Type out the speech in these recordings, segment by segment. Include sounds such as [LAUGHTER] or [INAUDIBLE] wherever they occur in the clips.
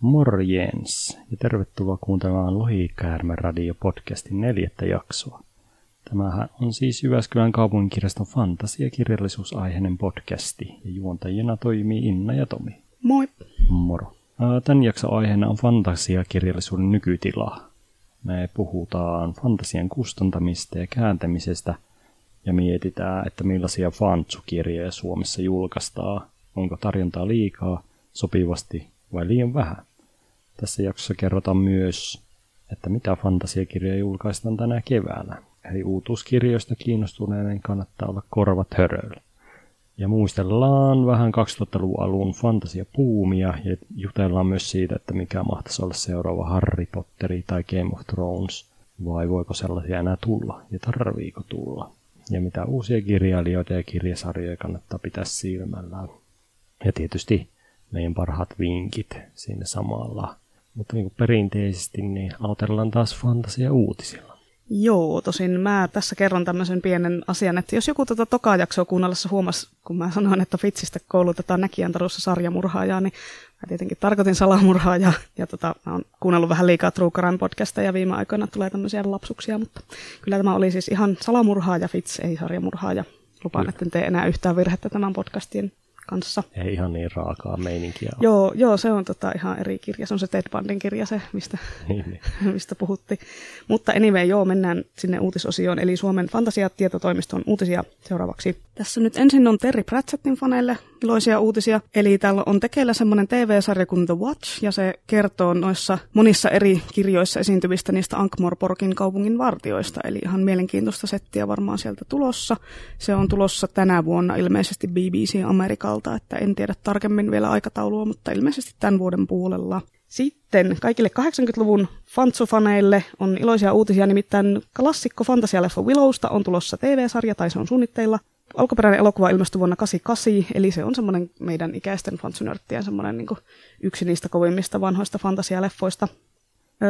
Morjens ja tervetuloa kuuntelemaan Lohikäärmä Radio podcastin neljättä jaksoa. Tämähän on siis Jyväskylän kaupunkirjaston fantasiakirjallisuusaiheinen podcasti ja juontajina toimii Inna ja Tomi. Moi! Moro! Tämän jakson aiheena on fantasiakirjallisuuden nykytila. Me puhutaan fantasian kustantamista ja kääntämisestä ja mietitään, että millaisia fantsukirjoja Suomessa julkaistaan. Onko tarjontaa liikaa, sopivasti vai liian vähän? Tässä jaksossa kerrotaan myös, että mitä fantasiakirjoja julkaistaan tänä keväänä. Eli uutuuskirjoista kiinnostuneiden kannattaa olla korvat höröillä. Ja muistellaan vähän 2000-luvun alun fantasiapuumia ja jutellaan myös siitä, että mikä mahtaisi olla seuraava Harry Potteri tai Game of Thrones, vai voiko sellaisia enää tulla ja tarviiko tulla. Ja mitä uusia kirjailijoita ja kirjasarjoja kannattaa pitää silmällään. Ja tietysti meidän parhaat vinkit siinä samalla. Mutta niin perinteisesti niin aloitellaan taas fantasia uutisilla. Joo, tosin mä tässä kerron tämmöisen pienen asian, että jos joku tuota tokaa jaksoa kuunnellessa huomasi, kun mä sanoin, että Fitsistä koulutetaan näkijäntarussa sarjamurhaajaa, niin mä tietenkin tarkoitin salamurhaajaa, ja tota, mä oon kuunnellut vähän liikaa True Crime podcasta, ja viime aikoina tulee tämmöisiä lapsuksia, mutta kyllä tämä oli siis ihan salamurhaaja Fits, ei sarjamurhaaja. Lupaan, että en tee enää yhtään virhettä tämän podcastin kanssa. Ei ihan niin raakaa meininkiä Joo, joo, se on tota ihan eri kirja. Se on se Ted Bundin kirja se, mistä, niin, niin. [LAUGHS] mistä puhuttiin. Mutta anyway, joo, mennään sinne uutisosioon, eli Suomen fantasiatietotoimiston uutisia seuraavaksi. Tässä nyt ensin on Terry Pratchettin faneille iloisia uutisia. Eli täällä on tekeillä semmoinen TV-sarja kuin The Watch, ja se kertoo noissa monissa eri kirjoissa esiintyvistä niistä Ankh-Morporkin kaupungin vartioista. Eli ihan mielenkiintoista settiä varmaan sieltä tulossa. Se on tulossa tänä vuonna ilmeisesti BBC Amerikalta, että en tiedä tarkemmin vielä aikataulua, mutta ilmeisesti tämän vuoden puolella. Sitten kaikille 80-luvun fantsufaneille on iloisia uutisia, nimittäin klassikko fantasialeffa Willowsta on tulossa TV-sarja tai se on suunnitteilla. Alkuperäinen elokuva ilmestyi vuonna 88, eli se on semmoinen meidän ikäisten fantsunörttien semmoinen niin yksi niistä kovimmista vanhoista fantasialeffoista.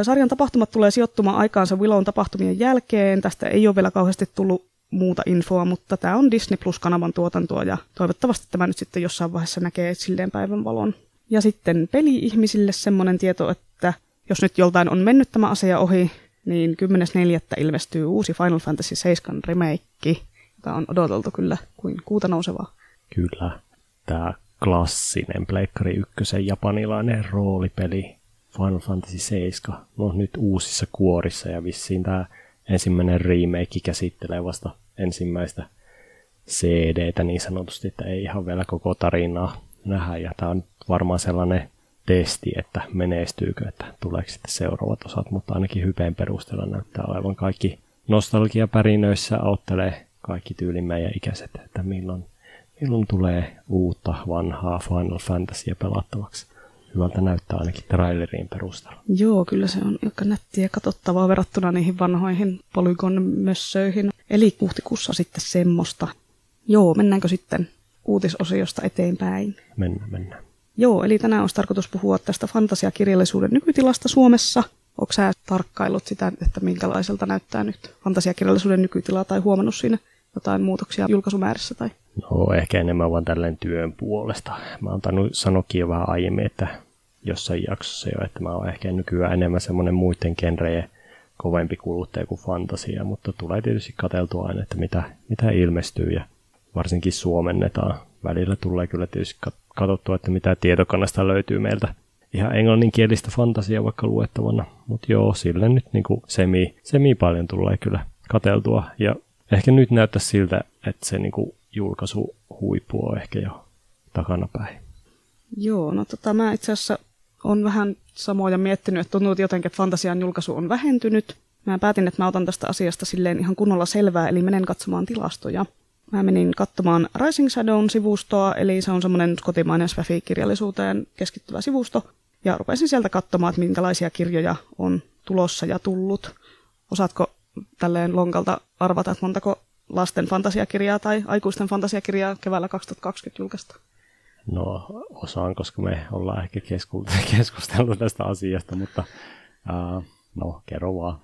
Sarjan tapahtumat tulee sijoittumaan aikaansa Willown tapahtumien jälkeen. Tästä ei ole vielä kauheasti tullut muuta infoa, mutta tämä on Disney Plus-kanavan tuotantoa ja toivottavasti tämä nyt sitten jossain vaiheessa näkee silleen päivän valon. Ja sitten peli-ihmisille semmoinen tieto, että jos nyt joltain on mennyt tämä asia ohi, niin 10.4. ilmestyy uusi Final Fantasy 7 remake, jota on odoteltu kyllä kuin kuuta nousevaa. Kyllä. Tämä klassinen Pleikkari 1 japanilainen roolipeli Final Fantasy 7 on nyt uusissa kuorissa ja vissiin tämä ensimmäinen remake käsittelee vasta ensimmäistä CD-tä niin sanotusti, että ei ihan vielä koko tarinaa nähdä. Ja tämä on varmaan sellainen testi, että menestyykö, että tuleeko sitten seuraavat osat, mutta ainakin hypeen perusteella näyttää olevan kaikki nostalgiapärinöissä auttelee kaikki tyyli meidän ikäiset, että milloin, milloin tulee uutta vanhaa Final Fantasyä pelattavaksi. Hyvältä näyttää ainakin trailerin perusteella. Joo, kyllä se on aika nättiä katsottavaa verrattuna niihin vanhoihin Polygon-mössöihin. Eli huhtikuussa sitten semmoista. Joo, mennäänkö sitten uutisosiosta eteenpäin? Mennään, mennään. Joo, eli tänään olisi tarkoitus puhua tästä fantasiakirjallisuuden nykytilasta Suomessa. Onko sä tarkkailut sitä, että minkälaiselta näyttää nyt fantasiakirjallisuuden nykytila tai huomannut siinä jotain muutoksia julkaisumäärissä? Tai? No ehkä enemmän vaan tälleen työn puolesta. Mä oon tainnut sanoakin jo vähän aiemmin, että jossain jaksossa jo, että mä oon ehkä nykyään enemmän semmoinen muiden genrejen kovempi kuluttaja kuin fantasia, mutta tulee tietysti katseltua aina, että mitä, mitä ilmestyy ja varsinkin suomennetaan. Välillä tulee kyllä tietysti katsottua, että mitä tietokannasta löytyy meiltä ihan englanninkielistä fantasiaa vaikka luettavana. Mutta joo, sille nyt niinku semi, semi paljon tulee kyllä kateltua. Ja ehkä nyt näyttää siltä, että se niinku julkaisu huippu on ehkä jo takanapäin. Joo, no tota, mä itse asiassa on vähän samoja miettinyt, että tuntuu jotenkin, että fantasian julkaisu on vähentynyt. Mä päätin, että mä otan tästä asiasta silleen ihan kunnolla selvää, eli menen katsomaan tilastoja. Mä menin katsomaan Rising Shadown sivustoa, eli se on semmoinen kotimainen Swafi-kirjallisuuteen keskittyvä sivusto, ja rupesin sieltä katsomaan, että minkälaisia kirjoja on tulossa ja tullut. Osaatko tälleen lonkalta arvata, että montako lasten fantasiakirjaa tai aikuisten fantasiakirjaa keväällä 2020 julkaista? No osaan, koska me ollaan ehkä [LAUGHS] keskustellut tästä asiasta, mutta uh, no kerro vaan.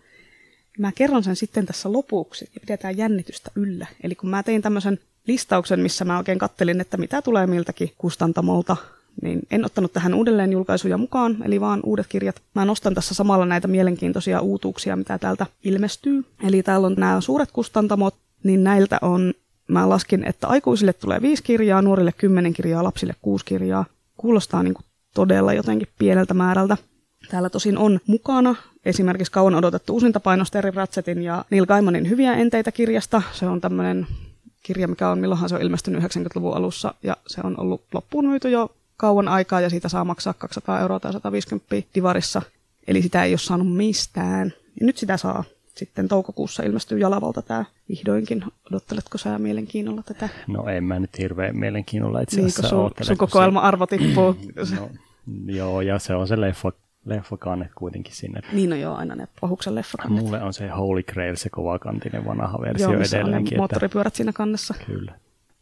Mä kerron sen sitten tässä lopuksi ja pidetään jännitystä yllä. Eli kun mä tein tämmöisen listauksen, missä mä oikein kattelin, että mitä tulee miltäkin kustantamolta, niin en ottanut tähän uudelleen julkaisuja mukaan, eli vaan uudet kirjat. Mä nostan tässä samalla näitä mielenkiintoisia uutuuksia, mitä täältä ilmestyy. Eli täällä on nämä suuret kustantamot, niin näiltä on, mä laskin, että aikuisille tulee viisi kirjaa, nuorille kymmenen kirjaa, lapsille kuusi kirjaa. Kuulostaa niin kuin todella jotenkin pieneltä määrältä. Täällä tosin on mukana esimerkiksi kauan odotettu uusinta paino Terry Ratchettin ja Neil Gaimanin Hyviä enteitä kirjasta. Se on tämmöinen kirja, mikä on, milloinhan se on ilmestynyt 90-luvun alussa, ja se on ollut loppuun myyty jo kauan aikaa, ja siitä saa maksaa 200 euroa tai 150 divarissa. Eli sitä ei ole saanut mistään. Ja nyt sitä saa. Sitten toukokuussa ilmestyy Jalavalta tämä vihdoinkin. Odotteletko sä mielenkiinnolla tätä? No en mä nyt hirveän mielenkiinnolla itse asiassa niin, sun, sun kokoelma arvo tippuu. [CLEARS THROAT] no, joo, ja se on se leffa leffakannet kuitenkin sinne. Niin on joo, aina ne pahuksen leffakannet. Mulle on se Holy Grail, se kovakantinen vanha versio joo, edelleenkin. Joo, moottoripyörät siinä kannessa. Kyllä.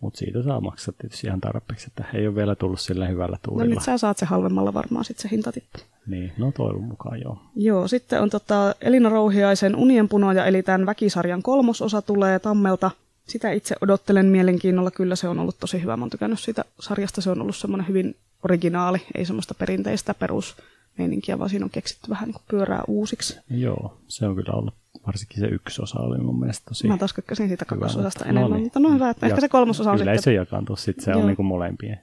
Mutta siitä saa maksaa tietysti ihan tarpeeksi, että ei ole vielä tullut sillä hyvällä tuurilla. No nyt sä saat se halvemmalla varmaan sitten se hinta tippu. Niin, no toivon mukaan joo. Joo, sitten on tota Elina Rouhiaisen Unienpunoja, eli tämän väkisarjan kolmososa tulee Tammelta. Sitä itse odottelen mielenkiinnolla, kyllä se on ollut tosi hyvä. Mä oon tykännyt siitä sarjasta, se on ollut semmoinen hyvin originaali, ei semmoista perinteistä perus meininkiä, vaan siinä on keksitty vähän niin kuin pyörää uusiksi. Joo, se on kyllä ollut, varsinkin se yksi osa oli mun mielestä tosi Mä taas kykkäsin siitä kakkososasta enemmän, no niin. mutta no hyvä, että ehkä se kolmososa on Yleisö sitten... jakaantuu, sitten se Joo. on niin kuin molempien,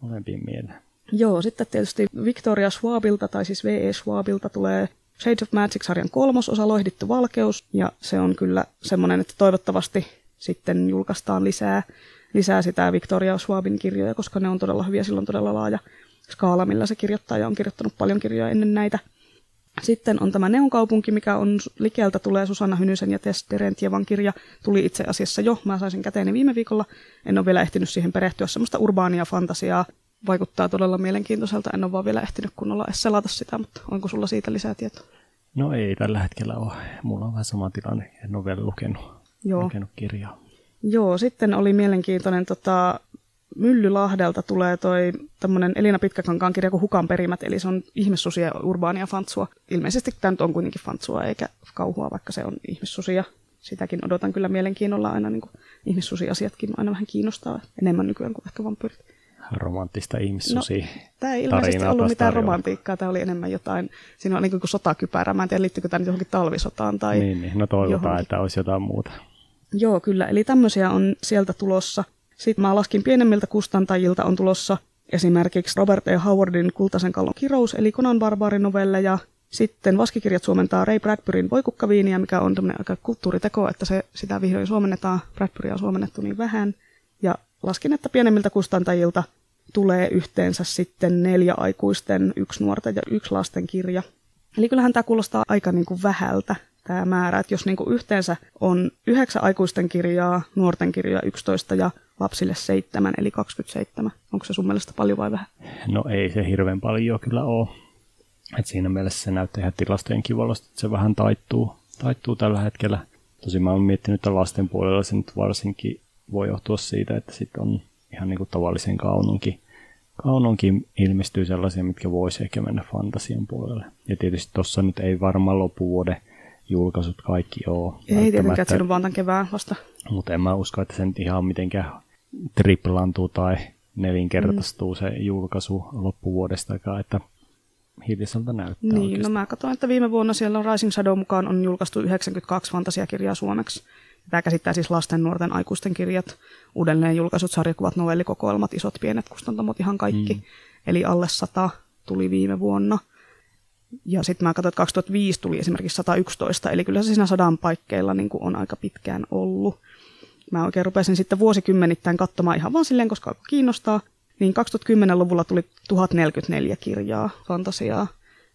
molempien mieleen. Joo, sitten tietysti Victoria Schwabilta, tai siis V.E. Schwabilta tulee Shades of Magic-sarjan kolmososa, Loihdittu valkeus, ja se on kyllä semmoinen, että toivottavasti sitten julkaistaan lisää, lisää sitä Victoria Schwabin kirjoja, koska ne on todella hyviä, silloin todella laaja skaala, millä se kirjoittaa ja on kirjoittanut paljon kirjoja ennen näitä. Sitten on tämä Neonkaupunki, mikä on likeltä tulee Susanna Hynysen ja Tess Terentievan kirja. Tuli itse asiassa jo, mä sain sen käteeni viime viikolla. En ole vielä ehtinyt siihen perehtyä, semmoista urbaania fantasiaa. Vaikuttaa todella mielenkiintoiselta, en ole vaan vielä ehtinyt kunnolla edes selata sitä, mutta onko sulla siitä lisää tietoa? No ei tällä hetkellä ole. Mulla on vähän sama tilanne, en ole vielä lukenut, Joo. lukenut kirjaa. Joo, sitten oli mielenkiintoinen tota, Myllylahdelta tulee toi tämmönen Elina Pitkäkankaan kirja kuin Hukan perimät, eli se on ihmissusia urbaania fantsua. Ilmeisesti tämä nyt on kuitenkin fantsua eikä kauhua, vaikka se on ihmissusia. Sitäkin odotan kyllä mielenkiinnolla aina, niin ihmissusiasiatkin aina vähän kiinnostaa enemmän nykyään kuin ehkä vampyyrit. Romanttista ihmissusi. No, tämä ei ilmeisesti ollut mitään romantiikkaa, tämä oli enemmän jotain, siinä on niin kuin sotakypärä, mä en tiedä liittyykö tämä nyt johonkin talvisotaan tai Niin, niin. no toivotaan, johonkin. että olisi jotain muuta. Joo, kyllä, eli tämmöisiä on sieltä tulossa. Sitten mä laskin pienemmiltä kustantajilta on tulossa esimerkiksi Robert E. Howardin Kultaisen kallon kirous, eli Conan Barbarin ja Sitten vaskikirjat suomentaa Ray Bradburyn Voikukkaviiniä, mikä on tämmöinen aika kulttuuriteko, että se, sitä vihdoin suomennetaan. Bradburya on suomennettu niin vähän. Ja laskin, että pienemmiltä kustantajilta tulee yhteensä sitten neljä aikuisten, yksi nuorten ja yksi lasten kirja. Eli kyllähän tämä kuulostaa aika niin kuin vähältä tämä määrä, että jos niin kuin yhteensä on yhdeksän aikuisten kirjaa, nuorten kirjoja 11 ja lapsille seitsemän, eli 27. Onko se sun mielestä paljon vai vähän? No ei se hirveän paljon kyllä ole. Et siinä mielessä se näyttää ihan tilastojen kivalosta, että se vähän taittuu, taittuu tällä hetkellä. Tosin mä oon miettinyt, että lasten puolella se nyt varsinkin voi johtua siitä, että sitten on ihan niin kuin tavallisen kaunonkin, kaunonkin ilmestyy sellaisia, mitkä voisi ehkä mennä fantasian puolelle. Ja tietysti tuossa nyt ei varmaan loppuvuode julkaisut kaikki ole. Ei tietenkään, että siinä on vaan tämän kevään vasta. Mutta en mä usko, että se nyt ihan mitenkään triplantuu tai nelinkertaistuu mm. se julkaisu loppuvuodestakaan, että hiljalliselta näyttää Niin, oikeasti. no mä katsoin, että viime vuonna siellä on Rising Shadow mukaan on julkaistu 92 fantasiakirjaa suomeksi. Tämä käsittää siis lasten, nuorten, aikuisten kirjat, uudelleen julkaisut, sarjakuvat, novellikokoelmat, isot, pienet kustantamot, ihan kaikki. Mm. Eli alle 100 tuli viime vuonna. Ja sitten mä katsoin, että 2005 tuli esimerkiksi 111, eli kyllä se siinä sadan paikkeilla niin on aika pitkään ollut mä oikein rupesin sitten vuosikymmenittäin katsomaan ihan vaan silleen, koska kiinnostaa. Niin 2010-luvulla tuli 1044 kirjaa fantasiaa.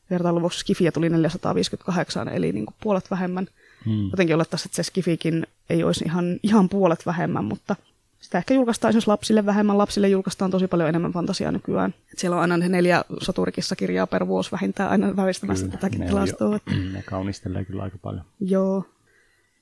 Vertailuvuoksi Skifiä tuli 458, eli niin kuin puolet vähemmän. Hmm. Jotenkin olettaisiin, että se Skifikin ei olisi ihan, ihan puolet vähemmän, mutta sitä ehkä julkaistaan esimerkiksi lapsille vähemmän. Lapsille julkaistaan tosi paljon enemmän fantasiaa nykyään. Et siellä on aina ne neljä soturikissa kirjaa per vuosi vähintään aina väristämässä tätäkin tilastoa. [CLEARS THROAT] Ne kaunistelee kyllä aika paljon. Joo,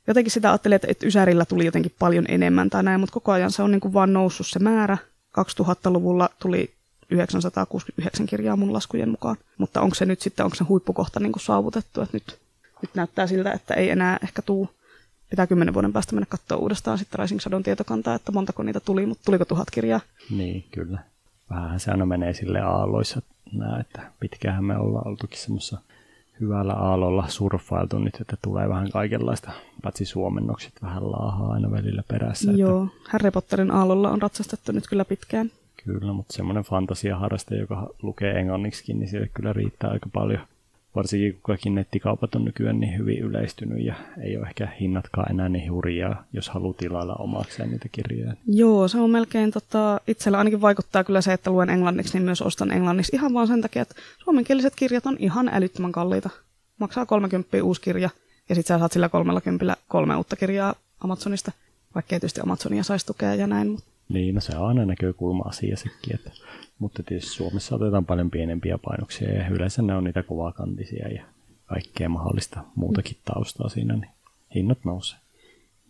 jotenkin sitä ajattelin, että, että Ysärillä tuli jotenkin paljon enemmän tai näin, mutta koko ajan se on niin kuin vaan noussut se määrä. 2000-luvulla tuli 969 kirjaa mun laskujen mukaan, mutta onko se nyt sitten, onko se huippukohta niin kuin saavutettu, että nyt, nyt näyttää siltä, että ei enää ehkä tuu, pitää kymmenen vuoden päästä mennä katsoa uudestaan sitten Rising Shadon tietokantaa, että montako niitä tuli, mutta tuliko tuhat kirjaa? Niin, kyllä. vähän se aina menee sille aalloissa että pitkään me ollaan oltukin semmoisessa hyvällä aallolla surffailtu nyt, että tulee vähän kaikenlaista, paitsi suomennokset vähän laahaa aina välillä perässä. Joo, että... Harry Potterin aallolla on ratsastettu nyt kyllä pitkään. Kyllä, mutta semmoinen fantasiaharraste, joka lukee englanniksi, niin sille kyllä riittää aika paljon varsinkin kun kaikki nettikaupat on nykyään niin hyvin yleistynyt ja ei ole ehkä hinnatkaan enää niin hurjaa, jos haluaa tilailla omakseen niitä kirjoja. Joo, se on melkein, tota, itsellä ainakin vaikuttaa kyllä se, että luen englanniksi, niin myös ostan englanniksi ihan vaan sen takia, että suomenkieliset kirjat on ihan älyttömän kalliita. Maksaa 30 uusi kirja ja sitten sä saat sillä 30 kolme uutta kirjaa Amazonista, vaikka tietysti Amazonia saisi tukea ja näin. Mutta... Niin, no se on aina näkökulma asia sekin, että mutta tietysti Suomessa otetaan paljon pienempiä painoksia ja yleensä ne on niitä kovakantisia ja kaikkea mahdollista muutakin taustaa siinä, niin hinnat nousee.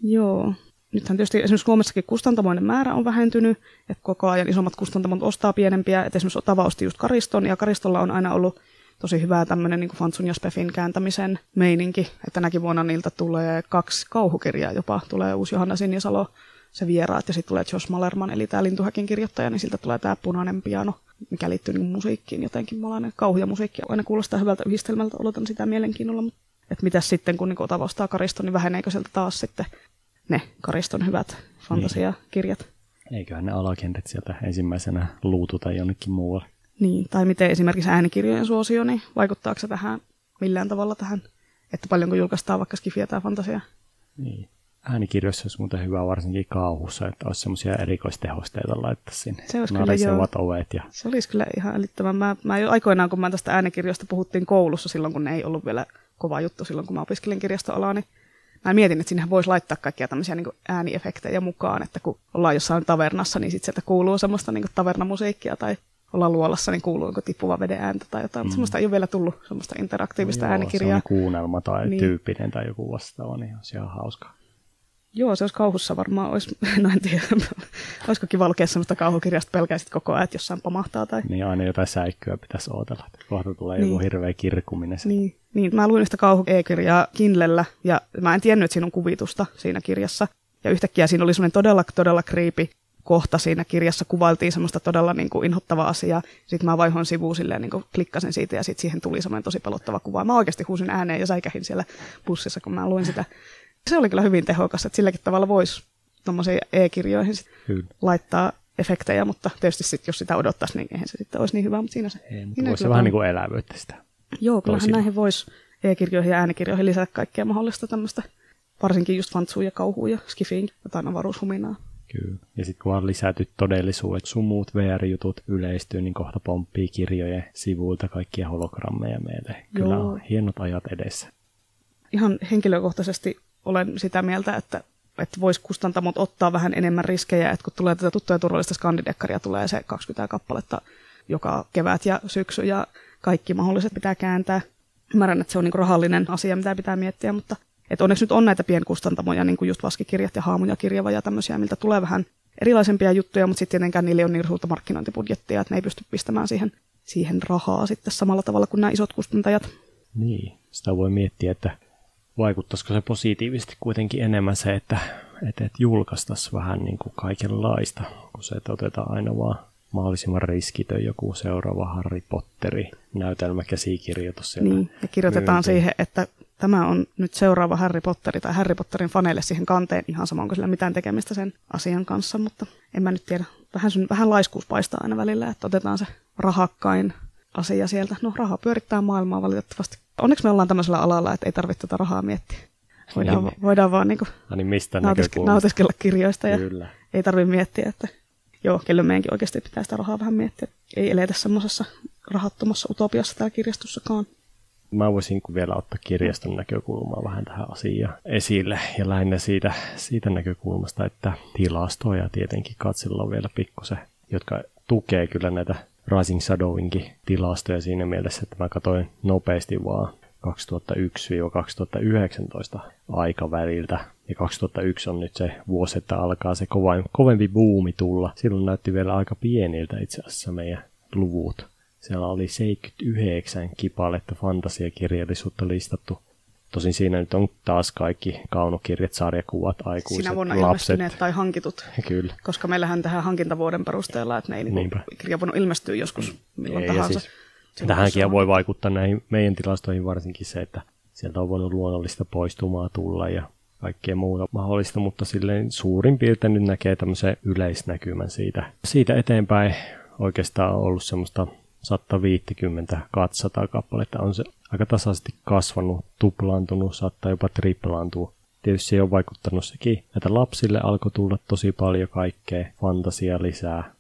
Joo. Nythän tietysti esimerkiksi Suomessakin kustantamoinen määrä on vähentynyt, että koko ajan isommat kustantamot ostaa pienempiä, että esimerkiksi Otava osti just Kariston, ja Karistolla on aina ollut tosi hyvää tämmöinen niin Fantsun ja Spefin kääntämisen meininki, että tänäkin vuonna niiltä tulee kaksi kauhukirjaa jopa, tulee uusi Johanna Sinisalo se vieraat ja sitten tulee Josh Malerman, eli tämä Lintuhäkin kirjoittaja, niin siltä tulee tämä punainen piano, mikä liittyy niin musiikkiin jotenkin. Malainen kauhu ja musiikki aina kuulostaa hyvältä yhdistelmältä, odotan sitä mielenkiinnolla. Mutta että mitä sitten, kun niin tavastaa Kariston, niin väheneekö sieltä taas sitten ne Kariston hyvät fantasiakirjat? Niin. Eiköhän ne alakentät sieltä ensimmäisenä luututa jonnekin muualle. Niin, tai miten esimerkiksi äänikirjojen suosio, niin vaikuttaako se tähän millään tavalla tähän, että paljonko julkaistaan vaikka skifiä tai fantasiaa? Niin äänikirjoissa olisi muuten hyvä varsinkin kauhussa, että olisi semmoisia erikoistehosteita laittaa sinne. Se olisi kyllä joo. ovet. Ja... Se olisi kyllä ihan älyttömän. Mä, mä jo aikoinaan, kun mä tästä äänikirjoista puhuttiin koulussa silloin, kun ne ei ollut vielä kova juttu silloin, kun mä opiskelin kirjastoalaa, niin mä mietin, että sinne voisi laittaa kaikkia tämmöisiä niin ääniefektejä mukaan, että kun ollaan jossain tavernassa, niin sitten sieltä kuuluu semmoista niin tavernamusiikkia tai ollaan luolassa, niin kuuluu joku tippuva veden ääntä tai jotain, mm. semmoista ei ole vielä tullut semmoista interaktiivista no, joo, äänikirjaa. Se on kuunnelma tai niin. tyyppinen tai joku vastaava, niin on ihan hauska. Joo, se olisi kauhussa varmaan, olisi, [LAUGHS] no en tiedä, [LAUGHS] olisiko kiva lukea sellaista kauhukirjasta pelkäisit koko ajan, että jossain pamahtaa. Tai... Niin aina jotain säikkyä pitäisi odotella, että kohta tulee niin. joku hirveä kirkkuminen. Niin. niin, mä luin yhtä kauhu e-kirjaa Kindlellä, ja mä en tiennyt, että siinä on kuvitusta siinä kirjassa. Ja yhtäkkiä siinä oli semmoinen todella, todella kriipi kohta siinä kirjassa kuvailtiin semmoista todella niin kuin inhottavaa asiaa. Sitten mä vaihoin sivuun silleen, niin kuin klikkasin siitä ja sitten siihen tuli semmoinen tosi pelottava kuva. Mä oikeasti huusin ääneen ja säikähin siellä bussissa, kun mä luin sitä. Se oli kyllä hyvin tehokas, että silläkin tavalla voisi tuommoisiin e-kirjoihin sit laittaa efektejä, mutta tietysti sit, jos sitä odottaisi, niin eihän se sitten olisi niin hyvä, mutta siinä se... Ei, mutta voisi se vähän niin kuin elävyyttä sitä. Joo, kyllähän toisilla. näihin voisi e-kirjoihin ja äänikirjoihin lisätä kaikkea mahdollista tämmöistä, varsinkin just fantsuja, kauhuja, ja skifiin, jotain avaruushuminaa. Kyllä. Ja sitten kun on lisätty todellisuudet, sumut, VR-jutut yleistyy, niin kohta pomppii kirjojen sivuilta kaikkia hologrammeja meille. Kyllä Joo. on hienot ajat edessä. Ihan henkilökohtaisesti olen sitä mieltä, että, että voisi kustantamot ottaa vähän enemmän riskejä, että kun tulee tätä tuttua ja turvallista skandidekkaria, tulee se 20 kappaletta joka kevät ja syksy ja kaikki mahdolliset pitää kääntää. Ymmärrän, että se on niin rahallinen asia, mitä pitää miettiä, mutta et onneksi nyt on näitä pienkustantamoja, niin kuin just vaskikirjat ja haamuja kirjava ja tämmöisiä, miltä tulee vähän erilaisempia juttuja, mutta sitten tietenkään niille on niin suurta markkinointibudjettia, että ne ei pysty pistämään siihen, siihen rahaa sitten samalla tavalla kuin nämä isot kustantajat. Niin, sitä voi miettiä, että vaikuttaisiko se positiivisesti kuitenkin enemmän se, että, että, että julkaistaisiin vähän niin kuin kaikenlaista, kun se, että otetaan aina vaan mahdollisimman riskitön joku seuraava Harry Potteri näytelmäkäsikirjoitus siellä. Niin, ja kirjoitetaan myyntiin. siihen, että tämä on nyt seuraava Harry Potteri tai Harry Potterin faneille siihen kanteen ihan sama, onko sillä mitään tekemistä sen asian kanssa, mutta en mä nyt tiedä. Vähän, vähän laiskuus paistaa aina välillä, että otetaan se rahakkain asia sieltä. No raha pyörittää maailmaa valitettavasti onneksi me ollaan tämmöisellä alalla, että ei tarvitse tätä rahaa miettiä. Voidaan, niin. voidaan vaan niin kuin no niin mistä nautiske- nautiskella kirjoista ja Kyllä. ei tarvitse miettiä, että joo, kyllä meidänkin oikeasti pitää sitä rahaa vähän miettiä. Ei eletä semmoisessa rahattomassa utopiassa täällä kirjastossakaan. Mä voisin vielä ottaa kirjaston näkökulmaa vähän tähän asiaan esille ja lähinnä siitä, siitä näkökulmasta, että tilastoja tietenkin katsella vielä pikkusen, jotka tukee kyllä näitä Rising Shadowinkin tilastoja siinä mielessä, että mä katsoin nopeasti vaan 2001-2019 aikaväliltä. Ja 2001 on nyt se vuosi, että alkaa se kovempi buumi tulla. Silloin näytti vielä aika pieniltä itse asiassa meidän luvut. Siellä oli 79 kipaletta fantasiakirjallisuutta listattu Tosin siinä nyt on taas kaikki kaunokirjat, sarjakuvat, aikuiset, Sinä vuonna lapset. ilmestyneet tai hankitut. [LAUGHS] Kyllä. Koska meillähän tähän hankintavuoden perusteella, että ne ei niinku kirja voinut ilmestyä joskus milloin ei, tahansa. Siis, tähänkin voi vaikuttaa näihin meidän tilastoihin varsinkin se, että sieltä on voinut luonnollista poistumaa tulla ja kaikkea muuta mahdollista, mutta silleen suurin piirtein nyt näkee tämmöisen yleisnäkymän siitä. Siitä eteenpäin oikeastaan on ollut semmoista 150 200 kappaletta on se aika tasaisesti kasvanut, tuplaantunut, saattaa jopa triplaantua. Tietysti se on vaikuttanut sekin, että lapsille alkoi tulla tosi paljon kaikkea, fantasia lisää,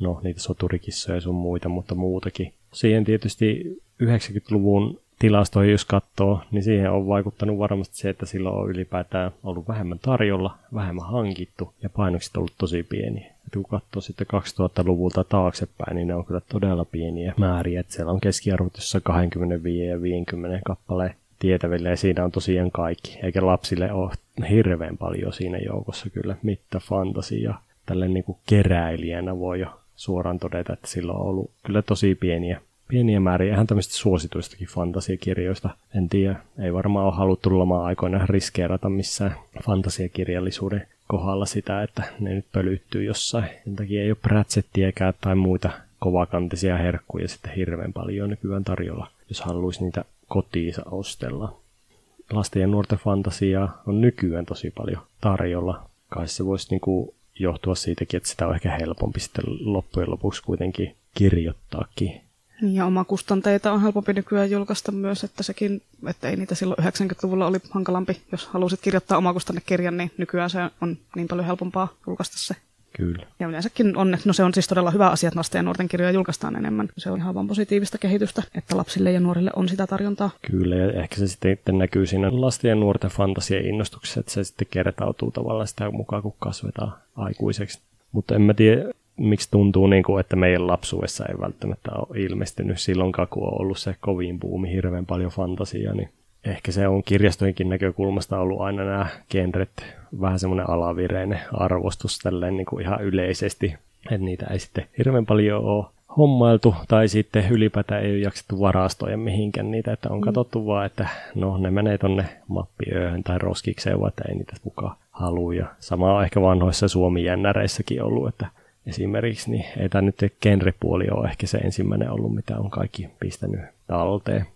no niitä soturikissoja ja sun muita, mutta muutakin. Siihen tietysti 90-luvun tilastoihin, jos katsoo, niin siihen on vaikuttanut varmasti se, että silloin on ylipäätään ollut vähemmän tarjolla, vähemmän hankittu ja painokset ollut tosi pieniä. Et kun katsoo sitten 2000-luvulta taaksepäin, niin ne on kyllä todella pieniä määriä. Et siellä on keskiarvot jossa 25 ja 50 kappaleen tietäville ja siinä on tosiaan kaikki. Eikä lapsille ole hirveän paljon siinä joukossa kyllä mitta fantasia. Tälle niin kuin keräilijänä voi jo suoraan todeta, että sillä on ollut kyllä tosi pieniä pieniä määriä ihan tämmöistä suosituistakin fantasiakirjoista. En tiedä, ei varmaan ole haluttu loma aikoina riskeerata missään fantasiakirjallisuuden kohdalla sitä, että ne nyt pölyttyy jossain. Sen takia ei ole prätsettiäkään tai muita kovakantisia herkkuja sitten hirveän paljon nykyään tarjolla, jos haluaisi niitä kotiinsa ostella. Lasten ja nuorten fantasiaa on nykyään tosi paljon tarjolla. Kai se voisi niinku johtua siitäkin, että sitä on ehkä helpompi sitten loppujen lopuksi kuitenkin kirjoittaakin ja omakustanteita on helpompi nykyään julkaista myös, että sekin, että ei niitä silloin 90-luvulla oli hankalampi. Jos halusit kirjoittaa omakustannekirjan, niin nykyään se on niin paljon helpompaa julkaista se. Kyllä. Ja yleensäkin on, no se on siis todella hyvä asia, että lasten ja nuorten kirjoja julkaistaan enemmän. Se on ihan vaan positiivista kehitystä, että lapsille ja nuorille on sitä tarjontaa. Kyllä, ja ehkä se sitten näkyy siinä lasten ja nuorten fantasia innostuksessa, että se sitten kertautuu tavallaan sitä mukaan, kun kasvetaan aikuiseksi. Mutta en mä tiedä, miksi tuntuu, niin kuin, että meidän lapsuudessa ei välttämättä ole ilmestynyt silloin, kun on ollut se kovin puumi, hirveän paljon fantasiaa, niin ehkä se on kirjastojenkin näkökulmasta ollut aina nämä genret vähän semmoinen alavireinen arvostus tälleen niin kuin ihan yleisesti, että niitä ei sitten hirveän paljon ole hommailtu tai sitten ylipäätään ei ole jaksettu varastoja mihinkään niitä, että on mm. katsottu vaan, että no ne menee tonne mappiöön tai roskikseen, vaan että ei niitä kukaan halua. Ja sama on ehkä vanhoissa Suomi-jännäreissäkin ollut, että esimerkiksi, niin ei tämä nyt genrepuoli ole ehkä se ensimmäinen ollut, mitä on kaikki pistänyt talteen.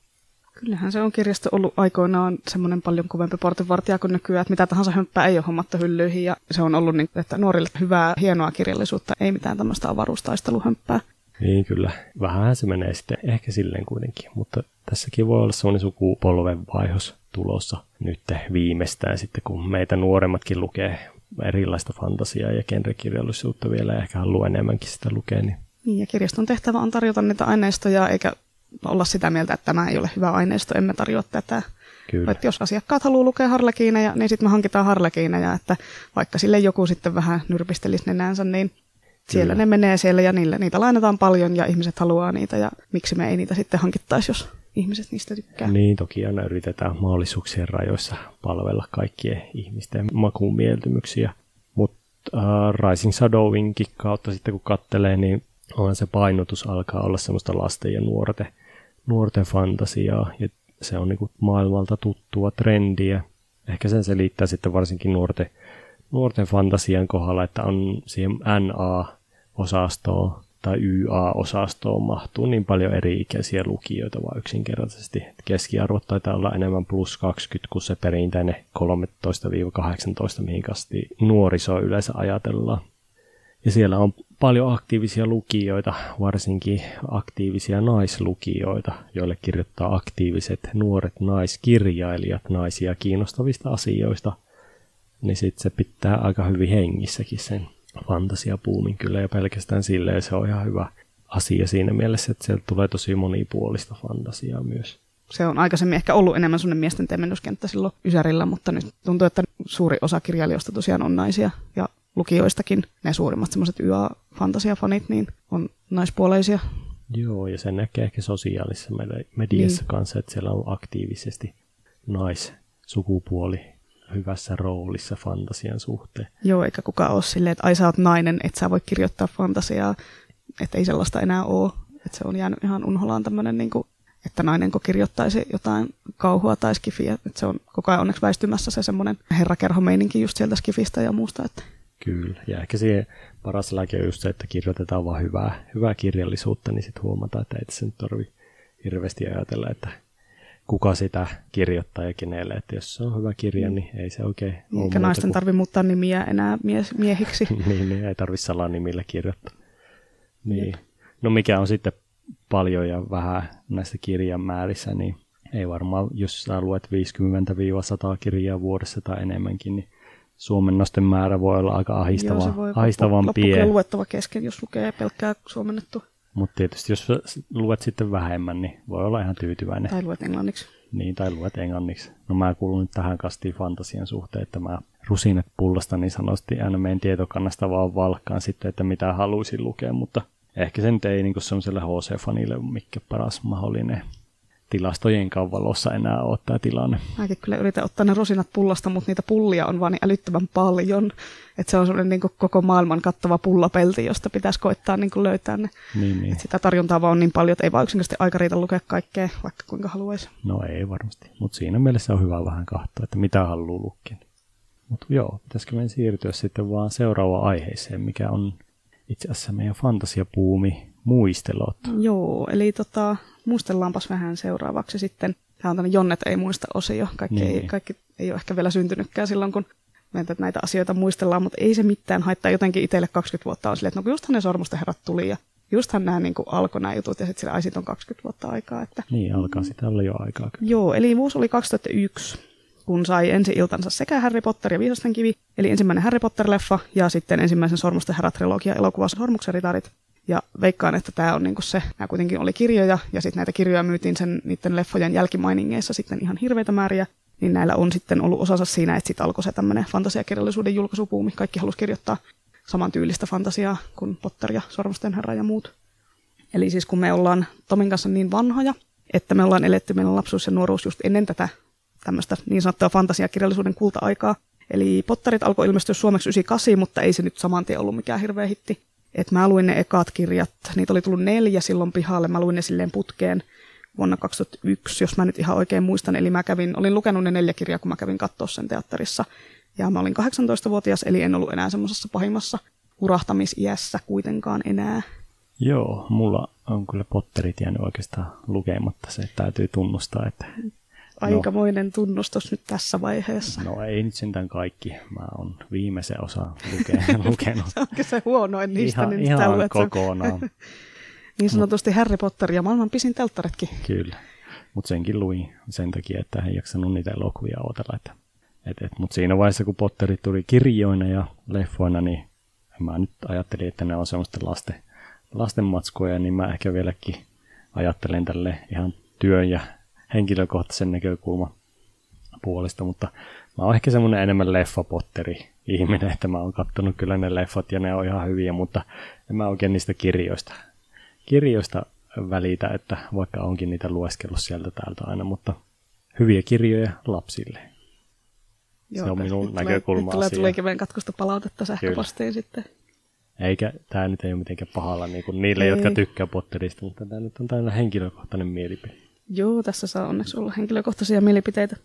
Kyllähän se on kirjasto ollut aikoinaan semmoinen paljon kovempi portinvartija kuin nykyään, että mitä tahansa hömppää ei ole hommattu hyllyihin ja se on ollut niin, että nuorille hyvää, hienoa kirjallisuutta, ei mitään tämmöistä avaruustaisteluhömppää. Niin kyllä, vähän se menee sitten ehkä silleen kuitenkin, mutta tässäkin voi olla semmoinen sukupolven vaihos tulossa nyt viimeistään sitten, kun meitä nuoremmatkin lukee erilaista fantasiaa ja genrekirjallisuutta vielä ja ehkä haluaa enemmänkin sitä lukea. Niin. niin ja kirjaston tehtävä on tarjota niitä aineistoja eikä olla sitä mieltä, että tämä ei ole hyvä aineisto, emme tarjoa tätä. Kyllä. Että jos asiakkaat haluaa lukea harlekiineja, niin sitten me hankitaan harlekiineja, että vaikka sille joku sitten vähän nyrpistelisi nenänsä, niin siellä Kyllä. ne menee siellä ja niille, niitä lainataan paljon ja ihmiset haluaa niitä ja miksi me ei niitä sitten hankittaisi, jos ihmiset niistä tykkää. Niin, toki aina yritetään mahdollisuuksien rajoissa palvella kaikkien ihmisten makuun mieltymyksiä. Mutta uh, Rising Shadowinkin kautta sitten kun kattelee, niin on se painotus alkaa olla semmoista lasten ja nuorten, nuorten fantasiaa. Ja se on niinku maailmalta tuttua trendiä. Ehkä sen selittää sitten varsinkin nuorten, nuorten fantasian kohdalla, että on siihen NA-osastoon tai YA-osastoon mahtuu niin paljon eri-ikäisiä lukijoita vaan yksinkertaisesti. Keskiarvot taitaa olla enemmän plus 20 kuin se perinteinen 13-18, mihin kasti nuoriso yleensä ajatellaan. Ja siellä on paljon aktiivisia lukijoita, varsinkin aktiivisia naislukijoita, joille kirjoittaa aktiiviset nuoret naiskirjailijat naisia kiinnostavista asioista. Niin sitten se pitää aika hyvin hengissäkin sen fantasiapuumin kyllä ja pelkästään silleen se on ihan hyvä asia siinä mielessä, että sieltä tulee tosi monipuolista fantasiaa myös. Se on aikaisemmin ehkä ollut enemmän sellainen miesten temennyskenttä silloin Ysärillä, mutta nyt tuntuu, että suuri osa kirjailijoista tosiaan on naisia ja lukijoistakin ne suurimmat semmoiset YA-fantasiafanit niin on naispuoleisia. Joo, ja sen näkee ehkä sosiaalisessa mediassa niin. kanssa, että siellä on aktiivisesti naissukupuoli hyvässä roolissa fantasian suhteen. Joo, eikä kukaan ole silleen, että ai sä oot nainen, että sä voi kirjoittaa fantasiaa, että ei sellaista enää ole. Että se on jäänyt ihan unholaan tämmöinen, niin kuin, että nainen kun kirjoittaisi jotain kauhua tai skifiä. Että se on koko ajan onneksi väistymässä se semmoinen herrakerhomeininki just sieltä skifistä ja muusta. Että. Kyllä, ja ehkä siihen paras lääke on just se, että kirjoitetaan vaan hyvää, hyvää kirjallisuutta, niin sitten huomataan, että ei se nyt tarvitse hirveästi ajatella, että kuka sitä kirjoittaa ja kenelle. Että jos se on hyvä kirja, niin ei se oikein ole Eikä naisten kuin... tarvitse muuttaa nimiä enää mies, miehiksi. [LAUGHS] niin, niin, ei tarvitse salanimillä kirjoittaa. Niin. No mikä on sitten paljon ja vähän näistä kirjamäärissä, niin ei varmaan, jos sä luet 50-100 kirjaa vuodessa tai enemmänkin, niin suomennosten määrä voi olla aika ahistava, Joo, se voi ahistavan pien. luettava kesken, jos lukee pelkkää suomennettua. Mutta tietysti jos luet sitten vähemmän, niin voi olla ihan tyytyväinen. Tai luet englanniksi. Niin, tai luet englanniksi. No mä kuulun nyt tähän kastiin fantasian suhteen, että mä rusinat pullasta niin sanotusti aina meidän tietokannasta vaan valkkaan sitten, että mitä haluaisin lukea, mutta ehkä se nyt ei niin semmoiselle HC-fanille mikä paras mahdollinen tilastojen valossa enää ole tämä tilanne. Mäkin kyllä yritän ottaa ne rosinat pullasta, mutta niitä pullia on vaan niin älyttömän paljon, että se on semmoinen niin koko maailman kattava pullapelti, josta pitäisi koittaa niin löytää ne. Niin, niin. Et sitä tarjontaa vaan on niin paljon, että ei vaan yksinkertaisesti aika riitä lukea kaikkea, vaikka kuinka haluaisi. No ei varmasti, mutta siinä mielessä on hyvä vähän katsoa, että mitä haluaa lukea. Mutta joo, pitäisikö meidän siirtyä sitten vaan seuraavaan aiheeseen, mikä on itse asiassa meidän fantasiapuumi muistelot. Joo, eli tota, muistellaanpas vähän seuraavaksi sitten. Tämä on tämmöinen Jonnet ei muista osio. Kaikki, niin. ei, kaikki ei ole ehkä vielä syntynytkään silloin, kun meitä näitä asioita muistellaan, mutta ei se mitään haittaa. Jotenkin itselle 20 vuotta on silleen, että no justhan ne sormusten herrat tuli ja justhan nämä niin alkoi nämä jutut ja sitten sillä on 20 vuotta aikaa. Että... Niin, alkaa sitä olla jo aikaa. Kyllä. Joo, eli vuosi oli 2001 kun sai ensi iltansa sekä Harry Potter ja Viisasten kivi, eli ensimmäinen Harry Potter-leffa ja sitten ensimmäisen Sormusten herrat-trilogia elokuva Sormuksen ritarit. Ja veikkaan, että tämä on niinku se, nämä kuitenkin oli kirjoja, ja sitten näitä kirjoja myytiin sen niiden leffojen jälkimainingeissa sitten ihan hirveitä määriä, niin näillä on sitten ollut osansa siinä, että sitten alkoi se tämmöinen fantasiakirjallisuuden julkaisupuumi. Kaikki halusi kirjoittaa saman tyylistä fantasiaa kuin Potter ja Sormusten herra ja muut. Eli siis kun me ollaan Tomin kanssa niin vanhoja, että me ollaan eletty meidän lapsuus ja nuoruus just ennen tätä tämmöistä niin sanottua fantasiakirjallisuuden kulta-aikaa. Eli Potterit alkoi ilmestyä suomeksi 98, mutta ei se nyt saman tien ollut mikään hirveä hitti. Et mä luin ne ekat kirjat, niitä oli tullut neljä silloin pihalle, mä luin ne silleen putkeen vuonna 2001, jos mä nyt ihan oikein muistan. Eli mä kävin, olin lukenut ne neljä kirjaa, kun mä kävin katsoa sen teatterissa. Ja mä olin 18-vuotias, eli en ollut enää semmoisessa pahimmassa urahtamisiässä kuitenkaan enää. Joo, mulla on kyllä Potterit jäänyt oikeastaan lukematta, se täytyy tunnustaa, että aikamoinen no, tunnustus nyt tässä vaiheessa. No ei nyt sentään kaikki. Mä oon viimeisen osa [LAUGHS] lukenut. se onkin se huonoin niistä. Ihan, niin ihan luet kokonaan. [LAUGHS] niin sanotusti Harry Potter ja maailman pisin telttaretkin. Kyllä, mutta senkin luin sen takia, että en jaksanut niitä elokuvia odotella. Että, et, et, mutta siinä vaiheessa, kun Potterit tuli kirjoina ja leffoina, niin mä nyt ajattelin, että ne on semmoista lasten, lasten matskoja, niin mä ehkä vieläkin ajattelen tälle ihan työn ja henkilökohtaisen näkökulman puolesta, mutta mä oon ehkä semmoinen enemmän leffapotteri ihminen, että mä oon kattonut kyllä ne leffat ja ne on ihan hyviä, mutta en mä oikein niistä kirjoista, kirjoista välitä, että vaikka onkin niitä lueskellut sieltä täältä aina, mutta hyviä kirjoja lapsille. Joo, se on minun näkökulma Tulee, tuleekin meidän katkosta palautetta sähköpostiin Kyllä. sitten. Eikä, tämä nyt ei ole mitenkään pahalla niin kuin niille, ei. jotka tykkää Potterista, mutta tämä nyt on täynnä henkilökohtainen mielipide. Joo, tässä saa onneksi olla henkilökohtaisia mielipiteitä.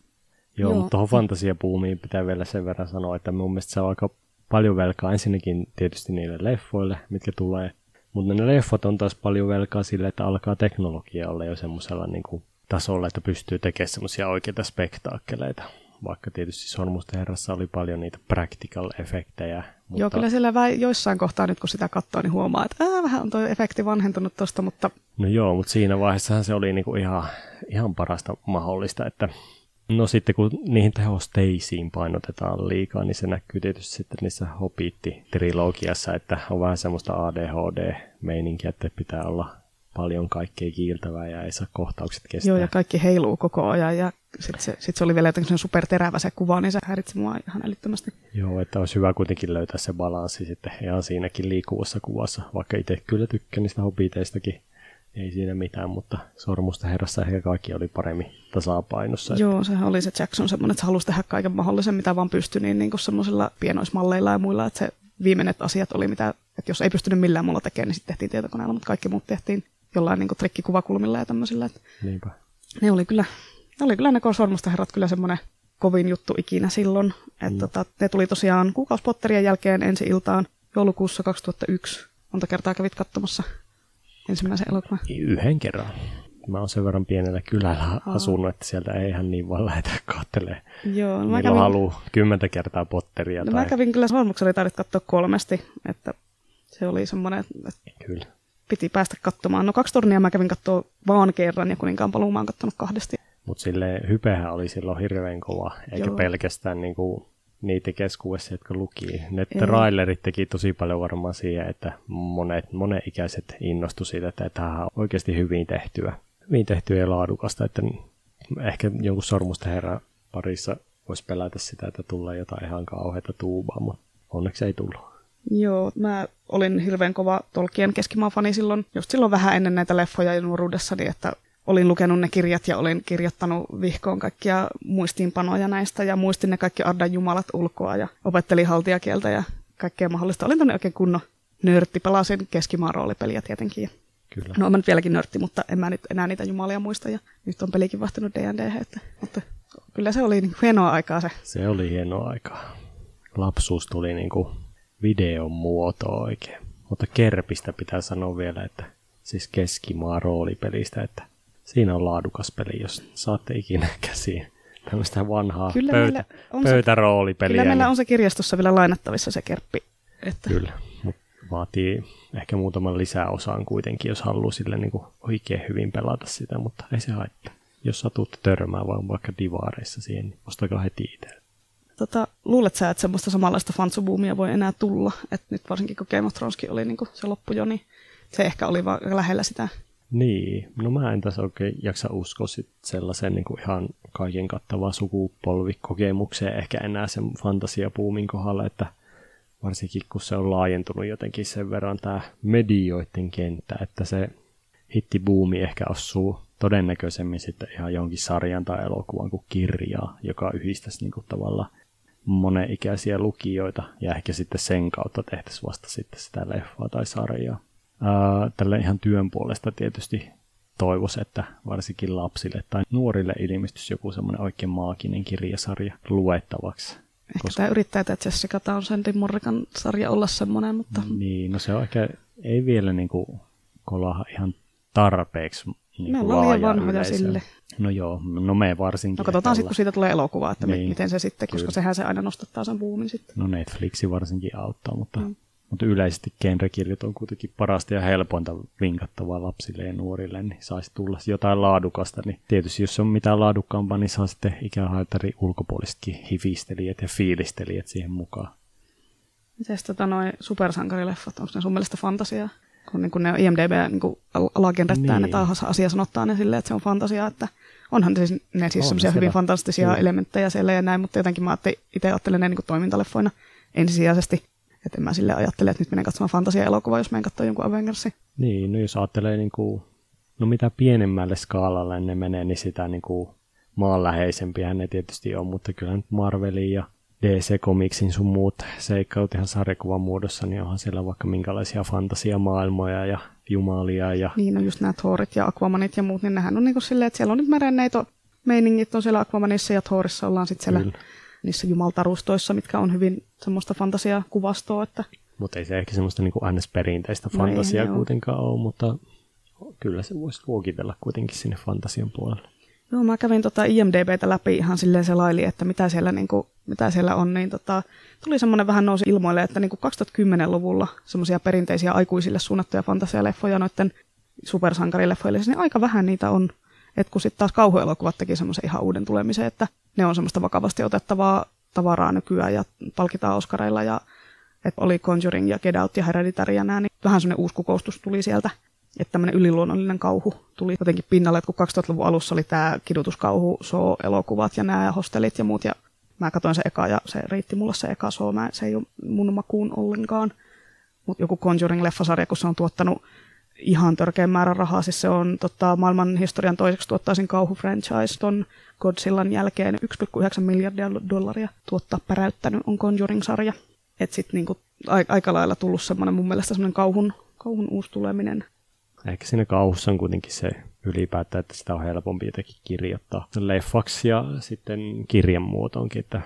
Joo, Joo. mutta tuohon fantasiapuumiin pitää vielä sen verran sanoa, että mun mielestä se on aika paljon velkaa ensinnäkin tietysti niille leffoille, mitkä tulee. Mutta ne leffot on taas paljon velkaa sille, että alkaa teknologia olla jo semmoisella niin tasolla, että pystyy tekemään semmoisia oikeita spektaakkeleita vaikka tietysti Sormusten herrassa oli paljon niitä practical-efektejä. Mutta... Joo, kyllä siellä väi, joissain kohtaa nyt kun sitä katsoo, niin huomaa, että ää, vähän on tuo efekti vanhentunut tuosta, mutta... No joo, mutta siinä vaiheessahan se oli niinku ihan, ihan parasta mahdollista, että No sitten kun niihin tehosteisiin painotetaan liikaa, niin se näkyy tietysti sitten niissä Hobbit-trilogiassa, että on vähän semmoista ADHD-meininkiä, että pitää olla paljon kaikkea kiiltävää ja ei saa kohtaukset kestää. Joo, ja kaikki heiluu koko ajan ja sitten se, sit se oli vielä jotenkin superterävä se kuva, niin se häiritsi mua ihan älyttömästi. Joo, että olisi hyvä kuitenkin löytää se balanssi sitten ihan siinäkin liikuvassa kuvassa, vaikka itse kyllä tykkään niistä hobiteistakin. Ei siinä mitään, mutta Sormusta herrassa ehkä kaikki oli paremmin tasapainossa. Joo, että... sehän oli se Jackson semmoinen, että se halusi tehdä kaiken mahdollisen, mitä vaan pystyi, niin, niin semmoisilla pienoismalleilla ja muilla, että se viimeiset asiat oli mitä, että jos ei pystynyt millään muulla tekemään, niin sitten tehtiin tietokoneella, mutta kaikki muut tehtiin jollain niin trikkikuvakulmilla ja tämmöisillä. Että Niinpä. ne oli kyllä, ne oli kyllä ne sormusta herrat kyllä semmoinen kovin juttu ikinä silloin. Että Mm. tota, ne tuli tosiaan kuukausipotterien jälkeen ensi iltaan joulukuussa 2001. Monta kertaa kävit katsomassa ensimmäisen elokuvan. Yhden kerran. Mä oon sen verran pienellä kylällä asunut, että sieltä ei ihan niin vaan lähdetä katselemaan. Joo, no mä kävin, halu kymmentä kertaa potteria no tai... mä kävin kyllä sormuksella taidit katsoa kolmesti, että se oli semmoinen, että Kyllä. Piti päästä katsomaan. No kaksi tornia mä kävin katsoa vaan kerran ja kuninkaan paluu mä oon kattonut kahdesti. Mutta sille hypehän oli silloin hirveän kova, eikä Joo. pelkästään niinku niitä keskuudessa, jotka luki. Ne trailerit teki tosi paljon varmaan siihen, että monet, monen ikäiset innostu siitä, että tämä on oikeasti hyvin tehtyä. Hyvin tehtyä ja laadukasta, että ehkä jonkun sormusta herran parissa voisi pelätä sitä, että tulee jotain ihan kauheata tuubaa, mutta onneksi ei tullut. Joo, mä olin hirveän kova Tolkien keskimaafani silloin, just silloin vähän ennen näitä leffoja ja nuoruudessani, että olin lukenut ne kirjat ja olin kirjoittanut vihkoon kaikkia muistiinpanoja näistä ja muistin ne kaikki Ardan jumalat ulkoa ja opettelin haltijakieltä ja kaikkea mahdollista. Olin tämmöinen oikein kunnon nörtti, pelasin keskimaan roolipeliä tietenkin. Kyllä. No, mä nyt vieläkin nörtti, mutta en mä nyt enää niitä jumalia muista ja nyt on pelikin vaihtunut D&D, että, mutta kyllä se oli niin hienoa aikaa se. Se oli hieno aika. Lapsuus tuli niinku videon muoto oikein. Mutta Kerpistä pitää sanoa vielä, että siis keskimaa roolipelistä, että siinä on laadukas peli, jos saatte ikinä [LAUGHS] käsiin tämmöistä vanhaa Kyllä pöytä, on pöytäroolipeliä. Kyllä meillä niin- on se kirjastossa vielä lainattavissa se kerppi. Että Kyllä, mutta vaatii ehkä muutaman lisäosan kuitenkin, jos haluaa sille niinku oikein hyvin pelata sitä, mutta ei se haittaa. Jos satutte törmään vaan vaikka divaareissa siihen, niin ostakaa heti itse. Tota, luulet sä, että semmoista samanlaista fansubuumia voi enää tulla? Et nyt varsinkin kun Game of Throneskin oli niin se loppu jo, niin se ehkä oli vaan lähellä sitä. Niin, no mä en tässä oikein jaksa uskoa sit sellaisen niin ihan kaiken kattavaa sukupolvikokemukseen ehkä enää sen fantasiapuumin kohdalla, että varsinkin kun se on laajentunut jotenkin sen verran tämä medioiden kenttä, että se hittibuumi ehkä osuu todennäköisemmin sitten ihan jonkin sarjan tai elokuvan kuin kirjaa, joka yhdistäisi niin kuin tavallaan monenikäisiä lukijoita ja ehkä sitten sen kautta tehtäisiin vasta sitten sitä leffaa tai sarjaa. Ää, tälle ihan työn puolesta tietysti toivoisi, että varsinkin lapsille tai nuorille ilmestyisi joku semmoinen oikein maaginen kirjasarja luettavaksi. Ehkä Koska... tämä yrittää tämä Jessica Townsendin Morrikan sarja olla semmoinen, mutta Niin, no se on ehkä, ei vielä niinku kolaha ihan tarpeeksi niin Me ollaan liian vanhoja sille. No joo, no me varsinkin. no katsotaan sitten, kun siitä tulee elokuva, että Niin. miten se sitten, koska Kyllä. sehän se aina nostattaa sen buumin sitten. No Netflixi varsinkin auttaa, mutta, mm. Mm. mutta yleisesti genrekirjat on kuitenkin parasta ja helpointa vinkattavaa lapsille ja nuorille, niin saisi tulla jotain laadukasta. Niin tietysti jos on mitään laadukkaampaa, niin saa sitten ikähaitari ulkopuolisetkin hifistelijät ja fiilistelijät siihen mukaan. Mites tota noin supersankarileffat, onko ne sun mielestä fantasiaa? Kun, niin kun ne IMDB niin kun al- alagenrettää Niin. ne tahansa asia sanottaa ne silleen, että se on fantasiaa, että onhan ne siis, ne siis On semmoisia hyvin fantastisia Kyllä. elementtejä siellä ja näin, mutta jotenkin mä itse ajattelen ne niin toimintaleffoina ensisijaisesti. Että en mä sille ajattele, että nyt menen katsomaan fantasia-elokuvaa, jos menen katsomaan jonkun Avengersin. Niin, no jos ajattelee, niin kuin, no mitä pienemmälle skaalalle ne menee, niin sitä niin kuin maanläheisempiä ne tietysti on, mutta kyllä nyt Marvelin ja DC Comicsin sun muut seikkaut ihan sarjakuvan muodossa, niin onhan siellä vaikka minkälaisia fantasiamaailmoja ja jumalia ja Niin on just nämä Thorit ja Aquamanit ja muut, niin nehän on niin kuin silleen, että siellä on nyt merenneito meiningit on siellä Aquamanissa ja Thorissa ollaan sitten siellä Kyllä. niissä jumaltarustoissa, mitkä on hyvin semmoista fantasiakuvastoa, että Mutta ei se ehkä semmoista niin kuin perinteistä No ei, fantasiaa joo. kuitenkaan ole, mutta kyllä se voisi luokitella kuitenkin sinne fantasian puolelle. Joo, mä kävin tota IMDBtä läpi ihan silleen se laili, että mitä siellä, niinku, mitä siellä on, niin tota, tuli semmoinen vähän nousi ilmoille, että niinku 2010-luvulla semmoisia perinteisiä aikuisille suunnattuja fantasialeffoja noiden supersankarileffojen lisäksi, niin aika vähän niitä on. Et kun sitten taas kauhuelokuvat teki semmoisen ihan uuden tulemisen, että ne on semmoista vakavasti otettavaa tavaraa nykyään ja palkitaan Oscareilla ja että oli Conjuring ja Get Out ja Hereditary ja nää, niin vähän semmoinen uusi kukoustus tuli sieltä. Että tämmöinen yliluonnollinen kauhu tuli jotenkin pinnalle, että kun 2000-luvun alussa oli tämä kidutuskauhu, so-elokuvat ja nämä hostelit ja muut, ja mä katsoin se eka ja se riitti mulle se eka so, mä, se ei ole mun makuun ollenkaan. Mutta joku Conjuring-leffasarja, kun se on tuottanut ihan törkeän määrän rahaa, siis se on tota, maailman historian toiseksi tuottaisin kauhu-franchise ton Godzillan jälkeen 1,9 miljardia dollaria tuottaa päräyttänyt on Conjuring-sarja. Että sitten niinku, a- aika lailla tullut semmoinen mun mielestä semmoinen kauhun, kauhun uusi tuleminen. Ehkä siinä kauhussa on kuitenkin se ylipäätään, että sitä on helpompi jotenkin kirjoittaa leffaksi ja sitten kirjan muotoonkin, että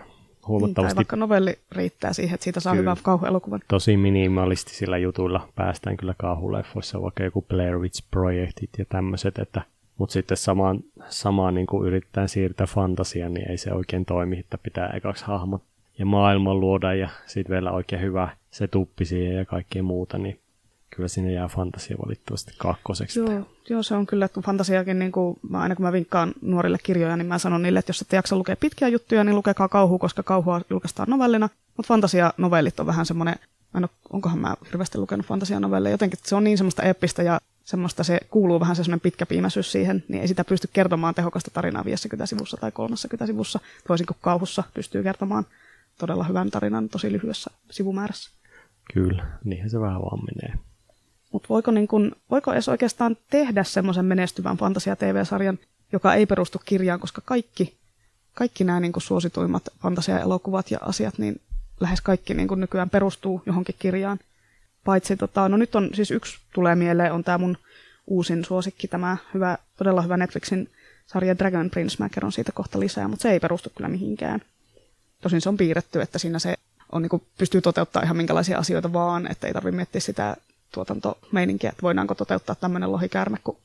huomattavasti... Niin, vaikka novelli riittää siihen, että siitä saa kyllä, hyvän kauhuelokuvan. Tosi minimalistisilla jutuilla päästään kyllä kauhuleffoissa, vaikka joku Blair Witch-projektit ja tämmöiset, että mutta sitten samaan, samaan niin kuin yritetään siirtää fantasiaan, niin ei se oikein toimi, että pitää ekaksi hahmot ja maailman luoda ja sitten vielä oikein hyvä se tuppi siihen ja kaikkea muuta, niin kyllä sinne jää fantasia valittavasti kakkoseksi. Joo, joo, se on kyllä, että fantasiakin, niin kuin, aina kun mä vinkkaan nuorille kirjoja, niin mä sanon niille, että jos ette jaksa lukea pitkiä juttuja, niin lukekaa kauhu, koska kauhua julkaistaan novellina. Mutta fantasianovellit on vähän semmoinen, en onkohan mä hirveästi lukenut fantasianovelleja, jotenkin se on niin semmoista eeppistä ja semmoista se kuuluu vähän semmoinen pitkäpiimäisyys siihen, niin ei sitä pysty kertomaan tehokasta tarinaa 50 sivussa tai 30 sivussa, toisin kuin kauhussa pystyy kertomaan todella hyvän tarinan tosi lyhyessä sivumäärässä. Kyllä, niinhän se vähän vaan menee. Mutta voiko, niin kun, voiko edes oikeastaan tehdä semmoisen menestyvän fantasia-tv-sarjan, joka ei perustu kirjaan, koska kaikki, kaikki nämä niin suosituimmat fantasia-elokuvat ja asiat, niin lähes kaikki niin nykyään perustuu johonkin kirjaan. Paitsi, tota, no nyt on siis yksi tulee mieleen, on tämä mun uusin suosikki, tämä hyvä, todella hyvä Netflixin sarja Dragon Prince. Mä kerron siitä kohta lisää, mutta se ei perustu kyllä mihinkään. Tosin se on piirretty, että siinä se on, niin kuin, pystyy toteuttamaan ihan minkälaisia asioita vaan, että ei tarvitse miettiä sitä tuotantomeininkiä, että voidaanko toteuttaa tämmöinen lohikäärme, kun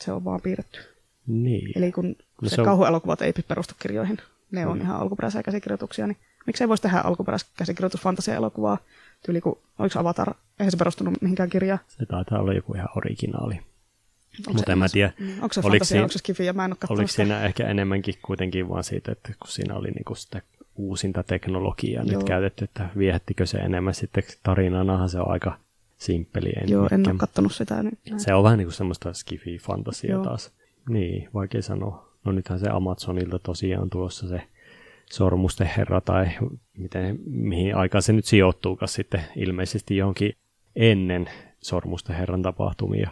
se on vaan piirretty. Niin. Eli kun no se, se on... kauhuelokuvat ei perustu kirjoihin, ne on mm. ihan alkuperäisiä käsikirjoituksia, niin miksei voisi tehdä alkuperäiskäsikirjoitus fantasia-elokuvaa, tyyli kuin, oliko Avatar, eihän se perustunut mihinkään kirjaan. Se taitaa olla joku ihan originaali. Mutta en mä tiedä. Mm. Onko se fantasia, siinä, onko se skifi, ja mä en ole Oliko sitä. siinä ehkä enemmänkin kuitenkin vaan siitä, että kun siinä oli niinku sitä uusinta teknologiaa Joo. nyt käytetty, että viehättikö se enemmän sitten tarinanahan se on aika simppeli. En Joo, en ole kattonut sitä nyt. Se on vähän niin kuin semmoista skifi-fantasiaa taas. Niin, vaikea sanoa. No nythän se Amazonilta tosiaan on tulossa se Sormusten herra tai miten, mihin aikaan se nyt sijoittuukaan sitten ilmeisesti johonkin ennen Sormusten herran tapahtumia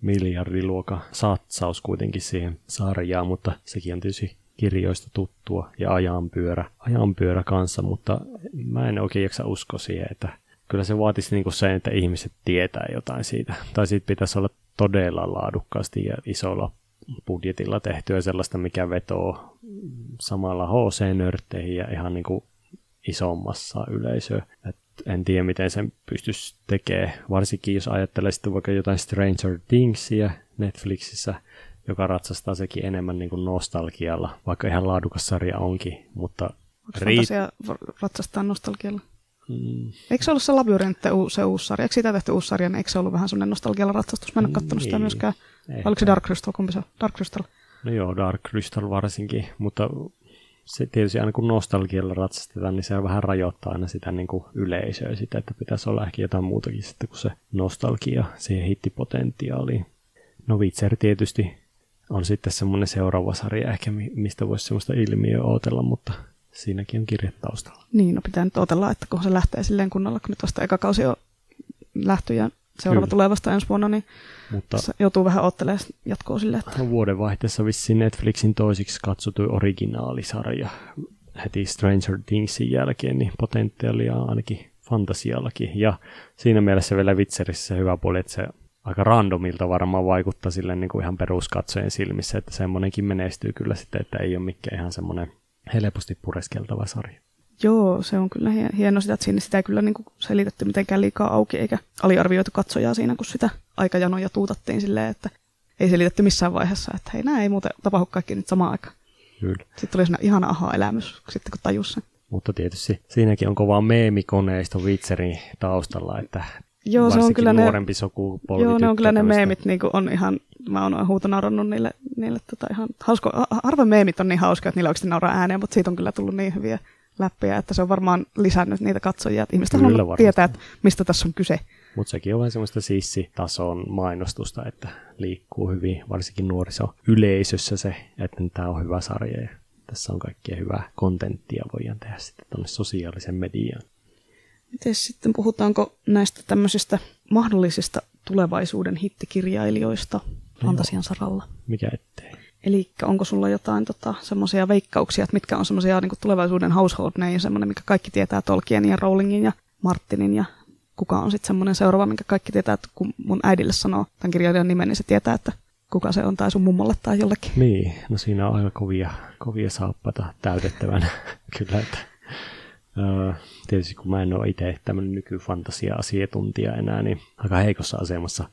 miljardiluokan satsaus kuitenkin siihen sarjaan, mutta sekin on tietysti kirjoista tuttua ja ajanpyörä, ajanpyörä kanssa, mutta mä en oikein jaksa usko siihen, että kyllä se vaatisi niin kuin sen, että ihmiset tietää jotain siitä. Tai siitä pitäisi olla todella laadukkaasti ja isolla budjetilla tehtyä sellaista, mikä vetoo samalla HC-nörtteihin ja ihan niin kuin isommassa yleisöä. Et en tiedä, miten sen pystyisi tekemään, varsinkin jos ajattelee sitten vaikka jotain Stranger Thingsia Netflixissä, joka ratsastaa sekin enemmän niin kuin nostalgialla, vaikka ihan laadukas sarja onkin, mutta... Onko riit- ratsastaa nostalgialla? Mm. Eikö se ollut se Labyrintti, se uusi sarja? Eikö siitä tehty uusi sarja, niin eikö se ollut vähän semmoinen nostalgialla ratsastus? Mä en ole katsonut niin. sitä myöskään. Ehkä. Oliko se Dark Crystal, kumpi se on? Dark Crystal? No joo, Dark Crystal varsinkin, mutta se tietysti aina kun nostalgialla ratsastetaan, niin se vähän rajoittaa aina sitä niin kuin yleisöä sitä, että pitäisi olla ehkä jotain muutakin sitten kuin se nostalgia siihen hittipotentiaaliin. No Witcher tietysti on sitten semmoinen seuraava sarja ehkä, mistä voisi semmoista ilmiöä odotella, mutta siinäkin on kirjat taustalla. Niin, no pitää nyt odotella, että kun se lähtee silleen kunnolla, kun nyt vasta eka kausi on lähty ja seuraava Kyllä. tulee vasta ensi vuonna, niin Mutta se joutuu vähän ottelemaan jatkoa sille. Että... Vuodenvaihteessa vissiin Netflixin toisiksi katsotui originaalisarja heti Stranger Thingsin jälkeen, niin potentiaalia ainakin fantasiallakin. Ja siinä mielessä vielä Witcherissä se hyvä puoli, että se aika randomilta varmaan vaikuttaa sille niin kuin ihan peruskatsojen silmissä, että semmoinenkin menestyy kyllä sitten, että ei ole mikään ihan semmoinen helposti pureskeltava sarja. Joo, se on kyllä hieno sitä, että siinä sitä ei kyllä niin kuin selitetty mitenkään liikaa auki, eikä aliarvioitu katsojaa siinä, kun sitä aikajanoja tuutattiin silleen, että ei selitetty missään vaiheessa, että hei, nämä ei muuten tapahdu kaikki nyt samaan aikaan. Kyllä. Sitten tuli sellainen ihana aha-elämys, sitten kun tajus sen. Mutta tietysti siinäkin on kova meemikoneisto Witcherin taustalla, että Joo, se on kyllä nuorempi ne, sukupolvi Joo, ne on kyllä ne meemit, niin on ihan, mä oon huutonarannut niille, niille tota ihan hausko, harva meemit on niin hauskoja, että niillä oikeasti nauraa ääneen, mutta siitä on kyllä tullut niin hyviä läppiä, että se on varmaan lisännyt niitä katsojia, että ihmiset haluaa tietää, että mistä tässä on kyse. Mutta sekin on vähän semmoista sissitason mainostusta, että liikkuu hyvin, varsinkin nuorisoyleisössä se, että tämä on hyvä sarja ja tässä on kaikkea hyvää kontenttia voidaan tehdä sitten tuonne sosiaalisen mediaan. Miten sitten puhutaanko näistä tämmöisistä mahdollisista tulevaisuuden hittikirjailijoista fantasian saralla? Mikä ettei. Eli onko sulla jotain tota, semmoisia veikkauksia, että mitkä on semmoisia niin tulevaisuuden household name, semmoinen, mikä kaikki tietää Tolkienin ja Rowlingin ja Martinin ja kuka on sitten semmoinen seuraava, minkä kaikki tietää, että kun mun äidille sanoo tämän kirjailijan nimen, niin se tietää, että kuka se on tai sun mummolle tai jollekin. Niin, no siinä on aika kovia, kovia saappaita täytettävänä [LAUGHS] kyllä, että Uh, tietysti kun mä en ole itse tämmöinen nykyfantasia-asiantuntija enää, niin aika heikossa asemassa.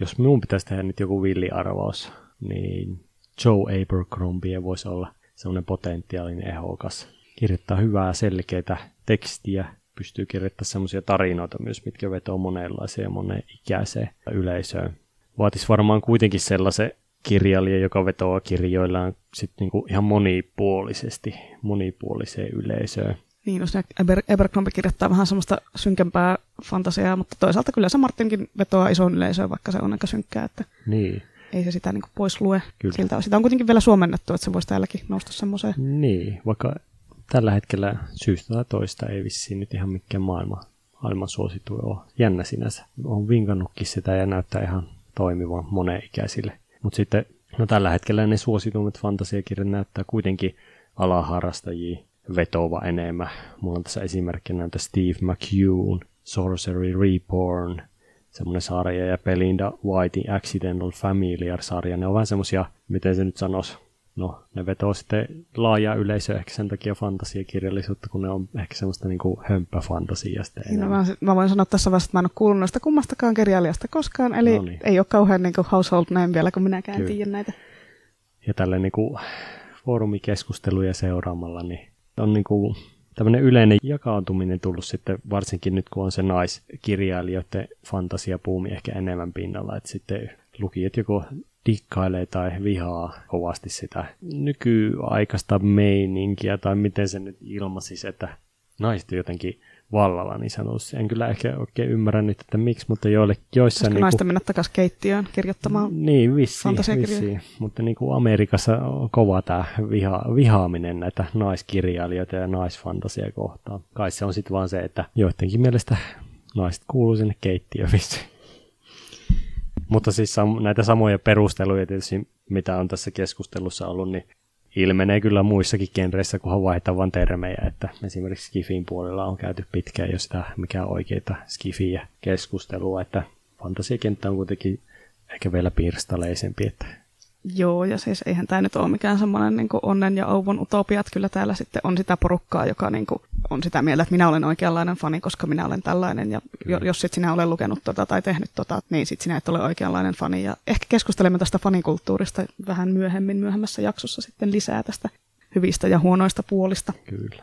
Jos minun pitäisi tehdä nyt joku villiarvaus, niin Joe Abercrombie voisi olla semmoinen potentiaalinen ehokas. Kirjoittaa hyvää, selkeää tekstiä, pystyy kirjoittamaan semmoisia tarinoita myös, mitkä vetoo monenlaiseen ja monen ikäiseen yleisöön. Vaatis varmaan kuitenkin sellaisen kirjailija, joka vetoaa kirjoillaan sit niinku ihan monipuolisesti, monipuoliseen yleisöön. Niin, jos Aber- Abercrombie kirjoittaa vähän semmoista synkempää fantasiaa, mutta toisaalta kyllä se Martinkin vetoaa ison yleisöön, vaikka se on aika synkkää, että niin. ei se sitä niin pois lue. Kyllä. Siltä sitä on kuitenkin vielä suomennettu, että se voisi täälläkin nousta semmoiseen. Niin, vaikka tällä hetkellä syystä tai toista ei vissiin nyt ihan mikään maailma, maailman suosittu ole. Jännä sinänsä. On vinkannutkin sitä ja näyttää ihan toimivan monenikäisille. Mutta sitten no tällä hetkellä ne suositummat fantasiakirjat näyttää kuitenkin alaharrastajia vetova enemmän. Mulla on tässä esimerkkinä näitä Steve McHugh, Sorcery Reborn, semmoinen sarja, ja Belinda Whitein Accidental Familiar-sarja. Ne on vähän semmoisia, miten se nyt sanoisi, no ne vetoo sitten laaja yleisö ehkä sen takia fantasiakirjallisuutta, kun ne on ehkä semmoista niinku hömppäfantasiasta. Niin, no, mä, mä, voin sanoa tässä vasta, että mä en ole kuullut noista kummastakaan kirjailijasta koskaan, eli no niin. ei ole kauhean niinku household name vielä, kun minäkään Kyllä. tiedän näitä. Ja tälle niinku foorumikeskusteluja seuraamalla, niin on niin kuin tämmöinen yleinen jakautuminen tullut sitten, varsinkin nyt kun on se naiskirjailijoiden fantasiapuumi ehkä enemmän pinnalla, että sitten lukijat joko dikkailee tai vihaa kovasti sitä nykyaikaista meininkiä, tai miten se nyt ilmaisi, että naiset jotenkin vallalla niin sanoisi. En kyllä ehkä oikein ymmärrä nyt, että miksi, mutta joille, joissain... Niin naista mennä takaisin keittiöön kirjoittamaan Niin, vissiin, vissiin. mutta niin kuin Amerikassa on kova tämä viha, vihaaminen näitä naiskirjailijoita ja naisfantasia kohtaan. Kai se on sitten vaan se, että joidenkin mielestä naiset kuuluu sinne keittiöön vissiin. Mutta siis näitä samoja perusteluja tietysti, mitä on tässä keskustelussa ollut, niin ilmenee kyllä muissakin genreissä, kunhan vaihtaa vain termejä, että esimerkiksi Skifin puolella on käyty pitkään jo sitä, mikä on oikeita Skifiä keskustelua, että fantasiakenttä on kuitenkin ehkä vielä pirstaleisempi, että Joo, ja siis eihän tämä nyt ole mikään semmoinen niin onnen ja auvon utopia, että kyllä täällä sitten on sitä porukkaa, joka niin kuin, on sitä mieltä, että minä olen oikeanlainen fani, koska minä olen tällainen, ja kyllä. jos sitten sinä olen lukenut tota tai tehnyt tota, niin sitten sinä et ole oikeanlainen fani. Ja ehkä keskustelemme tästä fanikulttuurista vähän myöhemmin, myöhemmässä jaksossa sitten lisää tästä hyvistä ja huonoista puolista. Kyllä.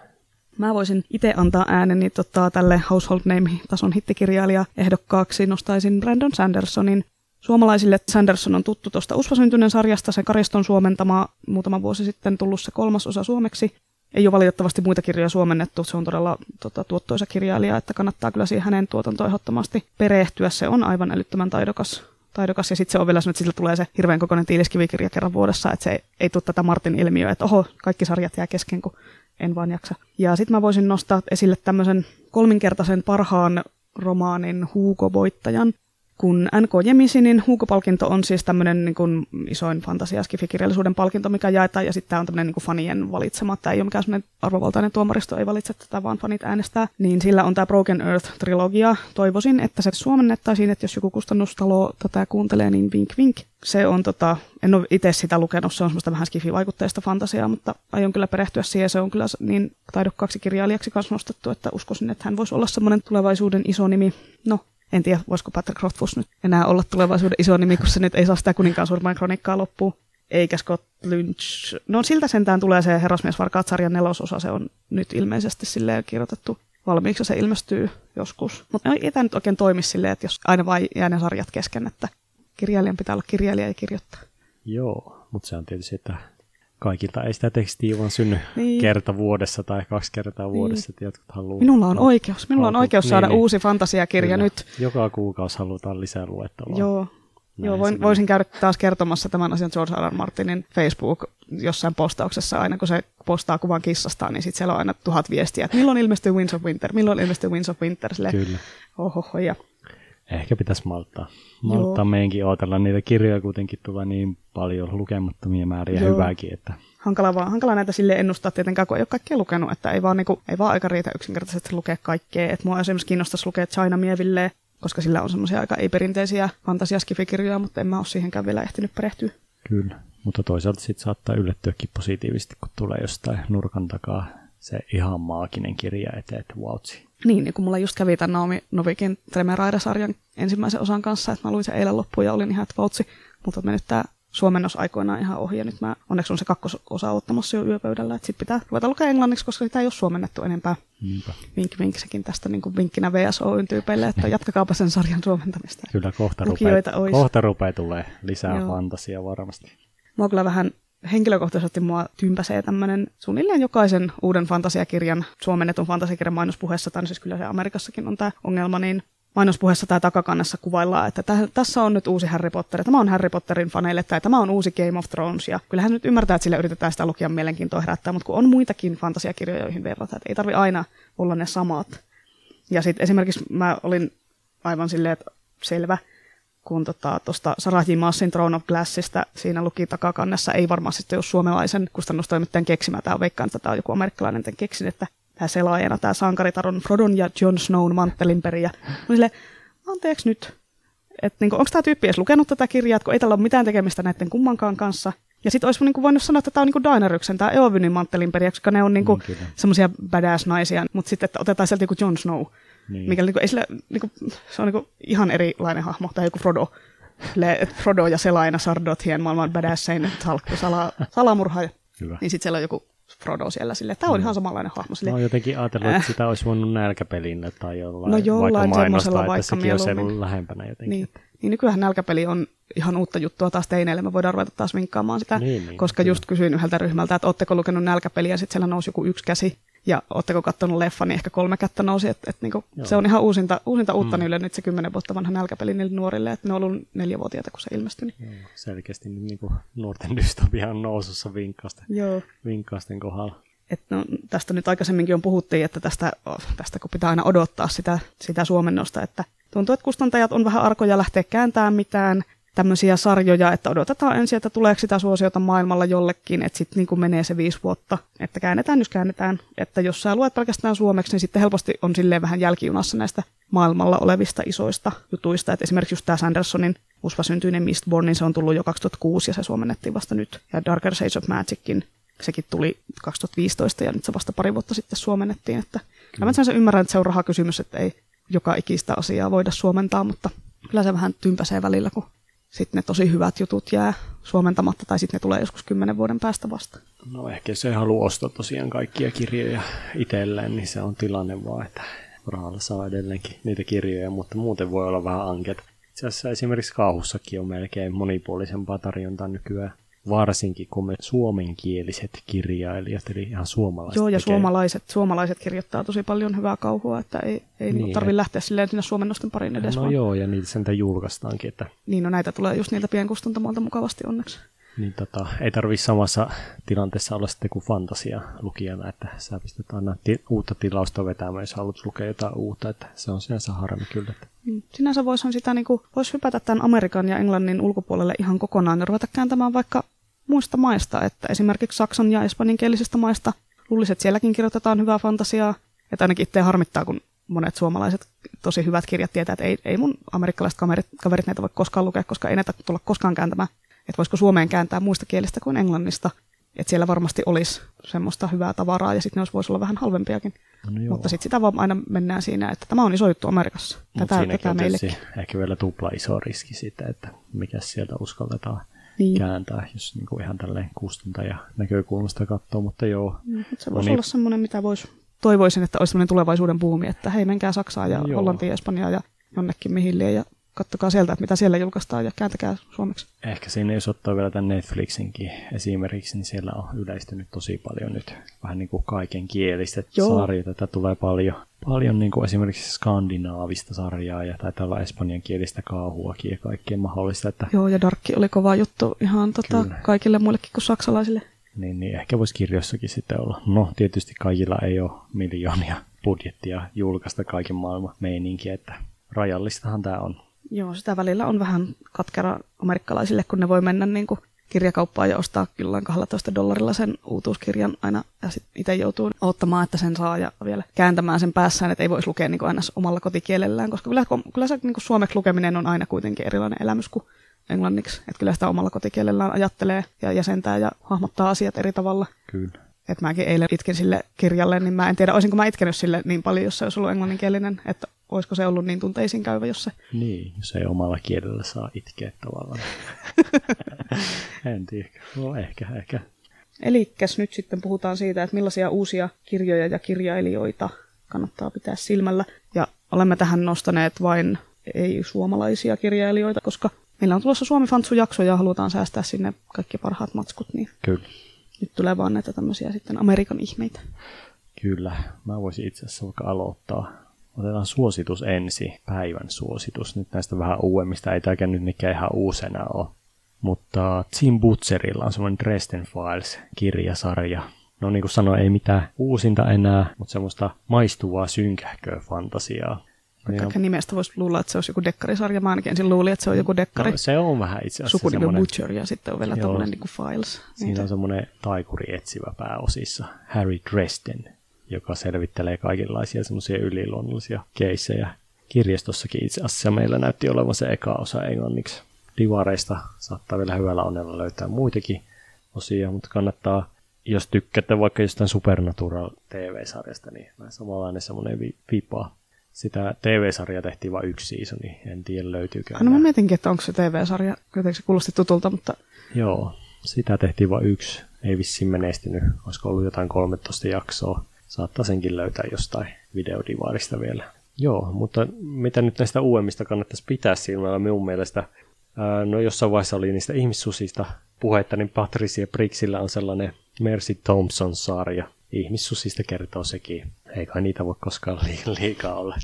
Mä voisin itse antaa ääneni tota, tälle household name-tason hittikirjailija ehdokkaaksi. Nostaisin Brandon Sandersonin Suomalaisille Sanderson on tuttu tuosta Usvasyntyneen sarjasta, se Kariston suomentama muutama vuosi sitten tullut se kolmas osa suomeksi. Ei ole valitettavasti muita kirjoja suomennettu, se on todella tota, tuottoisa kirjailija, että kannattaa kyllä siihen hänen tuotantoon ehdottomasti perehtyä. Se on aivan älyttömän taidokas, taidokas ja sitten se on vielä että sillä tulee se hirveän kokoinen tiiliskivikirja kerran vuodessa, että se ei, ei tule tätä Martin ilmiöä, että oho, kaikki sarjat jää kesken, kun en vaan jaksa. Ja sitten mä voisin nostaa esille tämmöisen kolminkertaisen parhaan romaanin Hugo-voittajan, kun NK Jemisinin Hugo-palkinto on siis tämmöinen niin kuin isoin fantasiaskifikirjallisuuden palkinto, mikä jaetaan, ja sitten tämä on tämmöinen niin kuin fanien valitsema, tämä ei ole mikään semmoinen arvovaltainen tuomaristo, ei valitse tätä, vaan fanit äänestää, niin sillä on tämä Broken Earth-trilogia. Toivoisin, että se suomennettaisiin, että jos joku kustannustalo tätä kuuntelee, niin vink vink. Se on tota, en ole itse sitä lukenut, se on semmoista vähän skifi-vaikutteista fantasiaa, mutta aion kyllä perehtyä siihen, se on kyllä niin taidokkaaksi kirjailijaksi kanssa nostettu, että uskoisin, että hän voisi olla semmoinen tulevaisuuden iso nimi. No, en tiedä, voisiko Patrick Rothfuss nyt enää olla tulevaisuuden iso nimi, kun se nyt ei saa sitä kuninkaan surmain kronikkaa loppuun. Eikä Scott Lynch. No siltä sentään tulee se Herrasmies sarjan nelososa, se on nyt ilmeisesti silleen kirjoitettu valmiiksi, se ilmestyy joskus. Mutta ei tämä nyt oikein toimi silleen, että jos aina vain jää ne sarjat kesken, että kirjailijan pitää olla kirjailija ja kirjoittaa. Joo, mutta se on tietysti, että kaikilta ei sitä tekstiä vaan synny niin. kerta vuodessa tai kaksi kertaa niin. vuodessa, että jotkut haluaa. Minulla on oikeus. Minulla on oikeus saada niin, uusi fantasiakirja kyllä. nyt. Joka kuukausi halutaan lisää luettavaa. Joo. Joo, voin, voisin käydä taas kertomassa tämän asian George R. R. Martinin Facebook jossain postauksessa, aina kun se postaa kuvan kissastaan, niin sitten siellä on aina tuhat viestiä, että milloin ilmestyy Winds of Winter, milloin ilmestyy Winds of Winter, sille, Kyllä. Ohoho, ja Ehkä pitäisi malttaa. Malttaa Joo. meidänkin odotella. Niitä kirjoja kuitenkin tulee niin paljon lukemattomia määriä Joo. hyvääkin, että hankala, vaan, hankala näitä sille ennustaa tietenkään, kun ei ole kaikkea lukenut, että ei vaan, niin kuin, ei vaan aika riitä yksinkertaisesti lukea kaikkea. Että mua esimerkiksi kiinnostaisi lukea China Mieville, koska sillä on semmoisia aika ei-perinteisiä fantasiaskifekirjoja, mutta en mä ole siihenkään vielä ehtinyt perehtyä. Kyllä, mutta toisaalta sitten saattaa yllättyäkin positiivisesti, kun tulee jostain nurkan takaa se ihan maaginen kirja eteen, että wautsi. Niin, niin kun mulla just kävi tämän Naomi Novikin Tremeraida-sarjan ensimmäisen osan kanssa, että mä luin sen eilen loppuun ja olin ihan, että vautsi, mutta mennyt tämä suomennos aikoinaan ihan ohi, ja nyt mä, onneksi on se kakkososa ottamassa jo yöpöydällä, että sitten pitää ruveta lukea englanniksi, koska sitä ei ole suomennettu enempää. Niinpä. Vink, vink sekin tästä niin kuin vinkkinä VSOyn tyypeille, että jatkakaapa sen sarjan suomentamista. Kyllä kohta rupeaa, kohta rupeaa tulee lisää Joo. fantasia varmasti. Mua kyllä vähän henkilökohtaisesti mua tympäsee tämmöinen suunnilleen jokaisen uuden fantasiakirjan, suomennetun fantasiakirjan mainospuheessa, tai siis kyllä se Amerikassakin on tämä ongelma, niin mainospuheessa tai takakannessa kuvaillaan, että täh, tässä on nyt uusi Harry Potter, tämä on Harry Potterin faneille, tai tämä on uusi Game of Thrones, ja kyllähän nyt ymmärtää, että sille yritetään sitä lukijan mielenkiintoa herättää, mutta kun on muitakin fantasiakirjoja, joihin verrataan, että ei tarvi aina olla ne samat. Ja sitten esimerkiksi mä olin aivan silleen, että selvä, kun tuosta tota, Sarah J. Massin Throne of Glassista siinä luki takakannessa, ei varmasti jos suomalaisen kustannustoimittajan keksimä, tämä on veikkaan, että tämä on joku amerikkalainen keksin, että tämä selaajana, tämä sankaritaron Frodon ja Jon Snown manttelinperiä. Mä sille, anteeksi nyt, että niinku, onko tämä tyyppi edes lukenut tätä kirjaa, kun ei tällä ole mitään tekemistä näiden kummankaan kanssa. Ja sitten olisi niinku voinut sanoa, että tämä on niinku Dainaryksen, tämä Eovynin manttelinperiä, koska ne on niinku niin, semmoisia badass-naisia, mutta sitten että otetaan sieltä joku Jon Snow, niin. mikä niinku, ei sillä, niinku, se on niinku ihan erilainen hahmo, tai joku Frodo. Le, Frodo ja Selaina Sardothien maailman badassein sala, salamurhaaja. Hyvä. Niin sitten siellä on joku Frodo siellä sille. Tämä on mm. ihan samanlainen hahmo. Sille. Mä oon jotenkin ajatellut, että äh. sitä olisi voinut nälkäpelinä tai jollain, no jollain vaikka mainostaa, että sekin olisi ollut lähempänä jotenkin. Niin. Niin nykyään nälkäpeli on ihan uutta juttua taas teineille. Me voidaan ruveta taas vinkkaamaan sitä, niin, niin, koska kyllä. just kysyin yhdeltä ryhmältä, että ootteko lukenut nälkäpeliä, ja sitten siellä nousi joku yksi käsi, ja ootteko katsonut leffa, niin ehkä kolme kättä nousi. Että et niinku, se on ihan uusinta, uusinta uutta mm. niille nyt se kymmenen vuotta vanha nälkäpeli niille nuorille, että ne on ollut neljävuotiaita, kun se ilmestyi. Niin. Joo, selkeästi niin kuin nuorten dystopia on nousussa vinkkausten, Joo. vinkkausten kohdalla. Et no, tästä nyt aikaisemminkin on puhuttiin, että tästä, tästä kun pitää aina odottaa sitä, sitä suomennosta, että tuntuu, että kustantajat on vähän arkoja lähteä kääntämään mitään tämmöisiä sarjoja, että odotetaan ensin, että tuleeko sitä suosiota maailmalla jollekin, että sitten niin menee se viisi vuotta, että käännetään, jos käännetään. Että jos sä luet pelkästään suomeksi, niin sitten helposti on silleen vähän jälkijunassa näistä maailmalla olevista isoista jutuista. Että esimerkiksi just tämä Sandersonin usvasyntyinen Mistborn, niin se on tullut jo 2006 ja se suomennettiin vasta nyt. Ja Darker Sage of Magicin sekin tuli 2015 ja nyt se vasta pari vuotta sitten suomennettiin. Että kyllä mä sen ymmärrän, että se on rahakysymys, että ei joka ikistä asiaa voida suomentaa, mutta kyllä se vähän tympäsee välillä, kun sitten ne tosi hyvät jutut jää suomentamatta tai sitten ne tulee joskus kymmenen vuoden päästä vasta. No ehkä se haluaa ostaa tosiaan kaikkia kirjoja itselleen, niin se on tilanne vaan, että rahalla saa edelleenkin niitä kirjoja, mutta muuten voi olla vähän anket. Itse asiassa esimerkiksi kauhussakin on melkein monipuolisempaa tarjontaa nykyään varsinkin kun me suomenkieliset kirjailijat, eli ihan suomalaiset Joo, ja tekee. suomalaiset, suomalaiset kirjoittaa tosi paljon hyvää kauhua, että ei, ei niin, tarvitse lähteä silleen sinne suomennosten parin edes. No vaan. joo, ja niitä sen julkaistaankin. Että... Niin, no näitä tulee just niiltä pienkustantamolta mukavasti onneksi. Niin tota, ei tarvi samassa tilanteessa olla sitten kuin fantasia lukijana, että sä pystyt aina ti- uutta tilausta vetämään, jos haluat lukea jotain uutta, että se on sinänsä harmi kyllä. Mm. Sinänsä voisi sitä niin kuin, vois hypätä tämän Amerikan ja Englannin ulkopuolelle ihan kokonaan ja ruveta kääntämään vaikka muista maista, että esimerkiksi saksan ja espanjankielisistä maista luulisin, että sielläkin kirjoitetaan hyvää fantasiaa, että ainakin itse harmittaa, kun monet suomalaiset tosi hyvät kirjat tietää, että ei, ei mun amerikkalaiset kaverit, kaverit näitä voi koskaan lukea, koska ei näitä tulla koskaan kääntämään että voisiko Suomeen kääntää muista kielistä kuin englannista. Että siellä varmasti olisi semmoista hyvää tavaraa ja sitten ne voisi olla vähän halvempiakin. No Mutta sitten sitä vaan aina mennään siinä, että tämä on iso juttu Amerikassa. Tätä, tätä meillekin. ehkä vielä tupla iso riski siitä, että mikä sieltä uskalletaan niin. kääntää, jos niin kuin ihan tälleen kustantaja näkökulmasta katsoo, mutta joo. Mm, se voisi niin... olla semmoinen, mitä vois, toivoisin, että olisi semmoinen tulevaisuuden buumi, että hei, menkää Saksaan ja no, Hollantiin ja Espanjaan ja jonnekin mihin ja kattokaa sieltä, mitä siellä julkaistaan ja kääntäkää suomeksi. Ehkä siinä jos ottaa vielä tämän Netflixinkin esimerkiksi, niin siellä on yleistynyt tosi paljon nyt vähän niin kuin kaiken kielistä sarjoja. Tätä tulee paljon, paljon niin kuin esimerkiksi skandinaavista sarjaa ja taitaa olla espanjan kielistä kauhuakin ja kaikkea mahdollista. Että... Joo, ja Darkki oli kova juttu ihan tota, kaikille muillekin kuin saksalaisille. Niin, niin ehkä voisi kirjossakin sitten olla. No, tietysti kaikilla ei ole miljoonia budjettia julkaista kaiken maailman meininkiä, että rajallistahan tämä on. Joo, sitä välillä on vähän katkera amerikkalaisille, kun ne voi mennä niin kuin kirjakauppaan ja ostaa kyllä 12 dollarilla sen uutuuskirjan aina ja sitten itse joutuu ottamaan, että sen saa ja vielä kääntämään sen päässään, että ei voisi lukea niin aina omalla kotikielellään, koska kyllä, kyllä se niin suomeksi lukeminen on aina kuitenkin erilainen elämys kuin englanniksi. Että kyllä sitä omalla kotikielellään ajattelee ja jäsentää ja hahmottaa asiat eri tavalla. Kyllä. Että mäkin eilen itkin sille kirjalle, niin mä en tiedä, olisinko mä itkenyt sille niin paljon, jos se olisi ollut englanninkielinen, että olisiko se ollut niin tunteisiin käyvä, jos se... Niin, jos ei omalla kielellä saa itkeä tavallaan. [LAUGHS] en tiedä, no ehkä, ehkä. Eli nyt sitten puhutaan siitä, että millaisia uusia kirjoja ja kirjailijoita kannattaa pitää silmällä. Ja olemme tähän nostaneet vain ei-suomalaisia kirjailijoita, koska meillä on tulossa Suomi Fantsu-jakso ja halutaan säästää sinne kaikki parhaat matskut, niin Kyllä. nyt tulee vaan näitä tämmöisiä sitten Amerikan ihmeitä. Kyllä, mä voisin itse asiassa vaikka aloittaa. Otetaan suositus ensi, päivän suositus. Nyt näistä vähän uudemmista, ei tämäkään nyt mikään ihan uusena ole. Mutta Tim Butcherilla on semmoinen Dresden Files-kirjasarja. No niin kuin sanoin, ei mitään uusinta enää, mutta semmoista maistuvaa synkähköä fantasiaa. Vaikka ja... nimestä voisi luulla, että se olisi joku dekkarisarja. Mä ainakin ensin luulin, että se on joku dekkari. No, se on vähän itse asiassa Sukunimi semmoinen... Butcher ja sitten on vielä tämmöinen niin Files. Siinä on semmoinen taikuri etsivä pääosissa. Harry Dresden, joka selvittelee kaikenlaisia semmoisia yliluonnollisia keissejä. Kirjastossakin itse asiassa meillä näytti olevan se eka osa englanniksi. Divareista saattaa vielä hyvällä onnella löytää muitakin osia, mutta kannattaa, jos tykkäätte vaikka jostain Supernatural TV-sarjasta, niin vähän samanlainen semmoinen vipa sitä TV-sarjaa tehtiin vain yksi seasoni, en tiedä löytyykö. No mä mietinkin, että onko se TV-sarja, jotenkin se kuulosti tutulta, mutta... Joo, sitä tehtiin vain yksi, ei vissiin menestynyt, olisiko ollut jotain 13 jaksoa, saattaa senkin löytää jostain videodivaarista vielä. Joo, mutta mitä nyt näistä uudemmista kannattaisi pitää silmällä minun mielestä, no jossain vaiheessa oli niistä ihmissusista puhetta, niin Patricia Brixillä on sellainen Mercy Thompson-sarja, ihmissusista kertoo sekin. Ei kai niitä voi koskaan liikaa olla.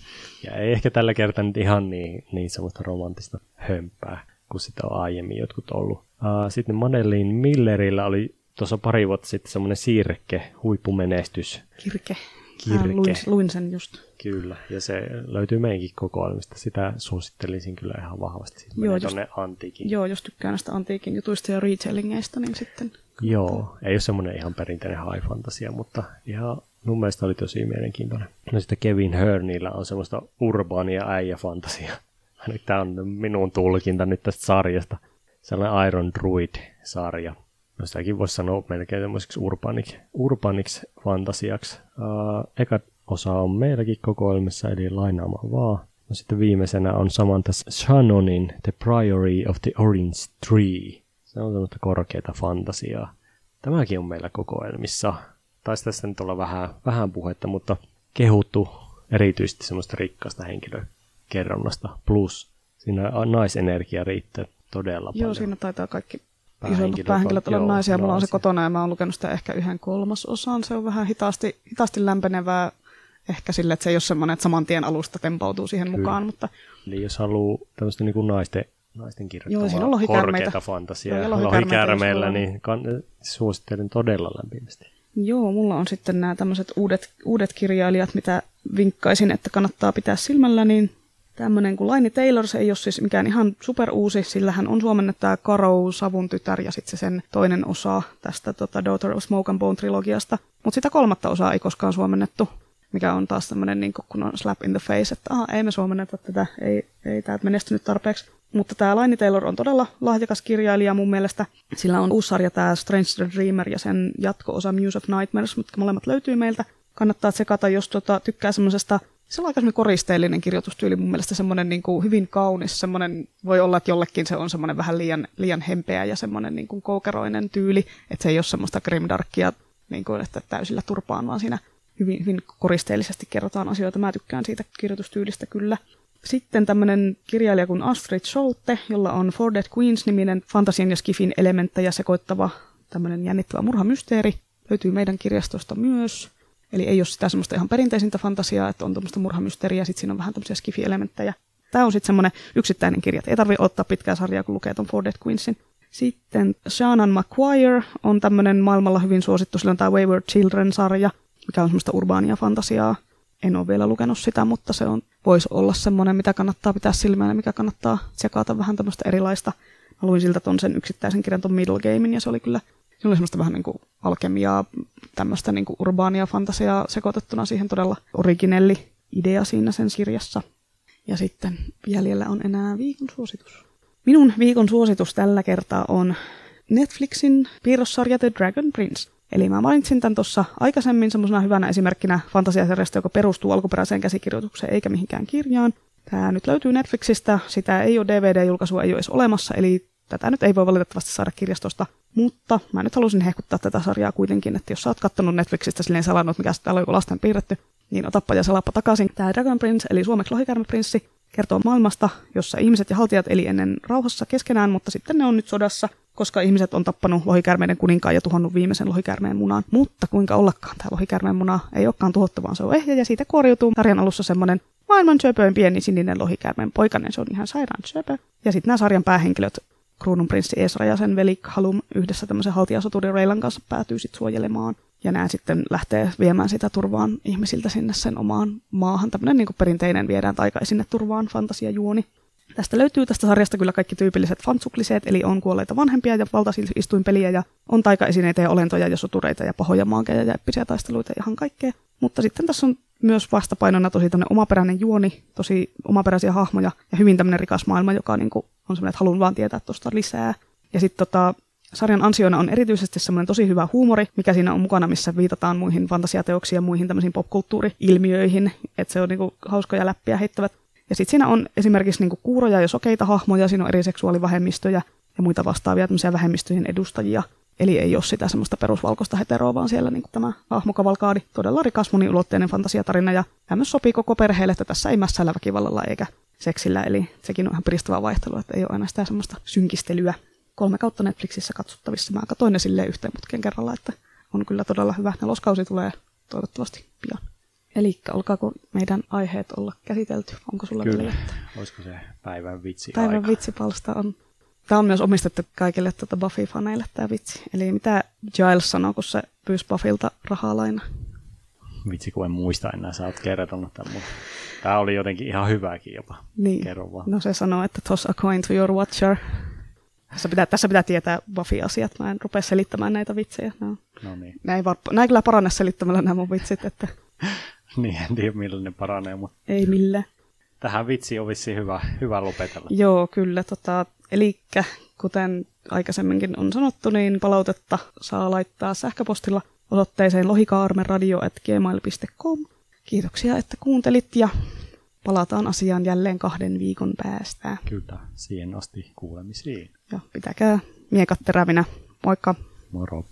Ja ei ehkä tällä kertaa nyt ihan niin, niin semmoista romanttista hömpää, kuin sitä on aiemmin jotkut ollut. Sitten Madeline Millerillä oli tuossa pari vuotta sitten semmoinen siirrekke, huippumenestys. Kirke. Kirke. luin, luin sen just. Kyllä, ja se löytyy meidänkin kokoelmista. Sitä suosittelisin kyllä ihan vahvasti. Sitten joo, just, antiikin. Joo, jos tykkää näistä antiikin jutuista ja retailingeista, niin sitten Joo, ei ole semmoinen ihan perinteinen high fantasia, mutta ihan mun mielestä oli tosi mielenkiintoinen. No sitten Kevin Hörnillä on semmoista urbaania äijä-fantasia. [LAUGHS] Tämä on minun tulkinta nyt tästä sarjasta. Sellainen Iron Druid-sarja. No sitäkin voisi sanoa melkein semmoiseksi urbaniksi, urbaniksi fantasiaksi. Uh, eka osa on meilläkin kokoelmissa, eli lainaamaan vaan. No sitten viimeisenä on Samantha Shannonin The Priory of the Orange Tree. Se on semmoista korkeata fantasiaa. Tämäkin on meillä kokoelmissa. Taisi tässä nyt olla vähän, vähän puhetta, mutta kehuttu erityisesti semmoista rikkaasta henkilökerronnasta. Plus siinä naisenergia riittää todella paljon. Joo, siinä taitaa kaikki isommat päähenkilöt olla naisia. Mulla on se kotona ja mä oon lukenut sitä ehkä yhden kolmasosan. Se on vähän hitaasti, hitaasti lämpenevää. Ehkä sille, että se ei ole semmoinen, että saman tien alusta tempautuu siihen Kyllä. mukaan. Mutta... Eli jos haluaa tämmöistä niin kuin naisten naisten kirjoittamaa Joo, on korkeata fantasiaa ja lohikärmeillä, niin kan, suosittelen todella lämpimästi. Joo, mulla on sitten nämä tämmöiset uudet, uudet kirjailijat, mitä vinkkaisin, että kannattaa pitää silmällä, niin tämmöinen kuin Laini Taylor, se ei ole siis mikään ihan super uusi, sillä hän on suomennettu tämä Karou, Savun tytär ja sitten se sen toinen osa tästä tota, Daughter of Smoke and Bone trilogiasta. Mutta sitä kolmatta osaa ei koskaan suomennettu, mikä on taas tämmöinen niin kun on slap in the face, että aha, ei me suomenneta tätä, ei, ei tämä menestynyt tarpeeksi. Mutta tämä Laini Taylor on todella lahjakas kirjailija mun mielestä. Sillä on uusi sarja tämä Strange Dreamer ja sen jatko-osa Muse of Nightmares, mutta molemmat löytyy meiltä. Kannattaa tsekata, jos tota, tykkää semmoisesta se on aika koristeellinen kirjoitustyyli, mun mielestä semmoinen niin kuin hyvin kaunis, semmoinen, voi olla, että jollekin se on semmoinen vähän liian, liian hempeä ja semmoinen niin kuin koukeroinen tyyli, että se ei ole semmoista grimdarkia, niin kuin, että täysillä turpaan, vaan siinä hyvin, hyvin koristeellisesti kerrotaan asioita. Mä tykkään siitä kirjoitustyylistä kyllä. Sitten tämmöinen kirjailija kuin Astrid Scholte, jolla on For Dead Queens-niminen fantasian ja skifin elementtejä sekoittava tämmöinen jännittävä murhamysteeri. Löytyy meidän kirjastosta myös. Eli ei ole sitä semmoista ihan perinteisintä fantasiaa, että on tämmöistä murhamysteeriä, sitten siinä on vähän tämmöisiä skifi-elementtejä. Tämä on sitten semmoinen yksittäinen kirja, ei tarvitse ottaa pitkää sarjaa, kun lukee ton For Dead Queensin. Sitten Shannon McQuire on tämmöinen maailmalla hyvin suosittu, sillä on tämä Wayward Children-sarja, mikä on semmoista urbaania fantasiaa. En ole vielä lukenut sitä, mutta se on voisi olla semmoinen, mitä kannattaa pitää silmällä, mikä kannattaa tsekata vähän tämmöistä erilaista. Mä luin siltä ton sen yksittäisen kirjan, ton Middle Gamein, ja se oli kyllä se oli semmoista vähän niin kuin alkemiaa, tämmöistä niin kuin urbaania fantasiaa sekoitettuna siihen todella originelli idea siinä sen kirjassa. Ja sitten jäljellä on enää viikon suositus. Minun viikon suositus tällä kertaa on Netflixin piirrossarja The Dragon Prince. Eli mä mainitsin tämän tuossa aikaisemmin semmoisena hyvänä esimerkkinä fantasiasarjasta, joka perustuu alkuperäiseen käsikirjoitukseen eikä mihinkään kirjaan. Tämä nyt löytyy Netflixistä, sitä ei ole DVD-julkaisua, ei ole edes olemassa, eli tätä nyt ei voi valitettavasti saada kirjastosta, mutta mä nyt halusin hehkuttaa tätä sarjaa kuitenkin, että jos sä oot kattonut Netflixistä silleen salannut, mikä täällä on joku lasten piirretty, niin otappa ja salappa takaisin. Tämä Dragon Prince, eli suomeksi lohikärmeprinssi, kertoo maailmasta, jossa ihmiset ja haltijat eli ennen rauhassa keskenään, mutta sitten ne on nyt sodassa, koska ihmiset on tappanut lohikärmeiden kuninkaan ja tuhannut viimeisen lohikärmeen munan. Mutta kuinka ollakaan tämä lohikärmeen muna ei olekaan tuhottu, vaan se on ehjä ja siitä korjutuu tarjan alussa semmoinen maailman söpöin pieni sininen lohikärmeen poikainen. Se on ihan sairaan söpö. Ja sitten nämä sarjan päähenkilöt kruununprinssi Esra ja sen veli Halum yhdessä tämmöisen haltijasoturi Reilan kanssa päätyy sitten suojelemaan. Ja nämä sitten lähtee viemään sitä turvaan ihmisiltä sinne sen omaan maahan. Tämmöinen niin perinteinen viedään taika sinne turvaan fantasiajuoni. Tästä löytyy tästä sarjasta kyllä kaikki tyypilliset fansukliseet, eli on kuolleita vanhempia ja valtaistuinpeliä ja on taikaesineitä ja olentoja ja sotureita ja pahoja maankeja ja eppisiä taisteluita ja ihan kaikkea. Mutta sitten tässä on myös vastapainona tosi tämmöinen omaperäinen juoni, tosi omaperäisiä hahmoja ja hyvin tämmöinen rikas maailma, joka niin kuin on semmoinen, että haluan vaan tietää tuosta lisää. Ja sitten tota, sarjan ansiona on erityisesti semmoinen tosi hyvä huumori, mikä siinä on mukana, missä viitataan muihin fantasiateoksiin ja muihin tämmöisiin popkulttuuri-ilmiöihin, että se on niinku hauskoja läppiä heittävät. Ja sitten siinä on esimerkiksi niinku kuuroja ja sokeita hahmoja, siinä on eri seksuaalivähemmistöjä ja muita vastaavia tämmöisiä vähemmistöjen edustajia. Eli ei ole sitä semmoista perusvalkoista heteroa, vaan siellä niin tämä hahmokavalkaadi, todella rikas moniulotteinen fantasiatarina ja myös sopii koko perheelle, että tässä ei mässäillä väkivallalla eikä seksillä, eli sekin on ihan piristävä vaihtelu, että ei ole aina sitä semmoista synkistelyä. Kolme kautta Netflixissä katsottavissa. Mä katsoin ne silleen yhteen putken kerralla, että on kyllä todella hyvä. Neloskausi tulee toivottavasti pian. Eli olkaako meidän aiheet olla käsitelty? Onko sulla Kyllä. vielä Olisiko se päivän vitsi Päivän aika? vitsipalsta on. Tämä on myös omistettu kaikille tuota Buffy-faneille tämä vitsi. Eli mitä Giles sanoo, kun se pyysi Buffilta rahaa laina? Vitsi, kun en muista enää, sä oot kertonut tämän, mutta tämä oli jotenkin ihan hyvääkin jopa. Niin. Kerro vaan. No se sanoo, että toss a coin to your watcher. Tässä pitää, tässä pitää tietää Buffy-asiat. Mä en rupea selittämään näitä vitsejä. No. No niin. Näin, var- näin kyllä parane selittämällä nämä mun vitsit, että [LAUGHS] niin, en tiedä millä ne paranee, mutta ei millään. tähän vitsi on vissiin hyvä, hyvä lopetella. Joo, kyllä. Tota, eli kuten aikaisemminkin on sanottu, niin palautetta saa laittaa sähköpostilla osoitteeseen lohikaarmeradio.gmail.com. Kiitoksia, että kuuntelit ja palataan asiaan jälleen kahden viikon päästä. Kyllä, siihen asti kuulemisiin. Ja pitäkää miekat terävinä. Moikka! Moro.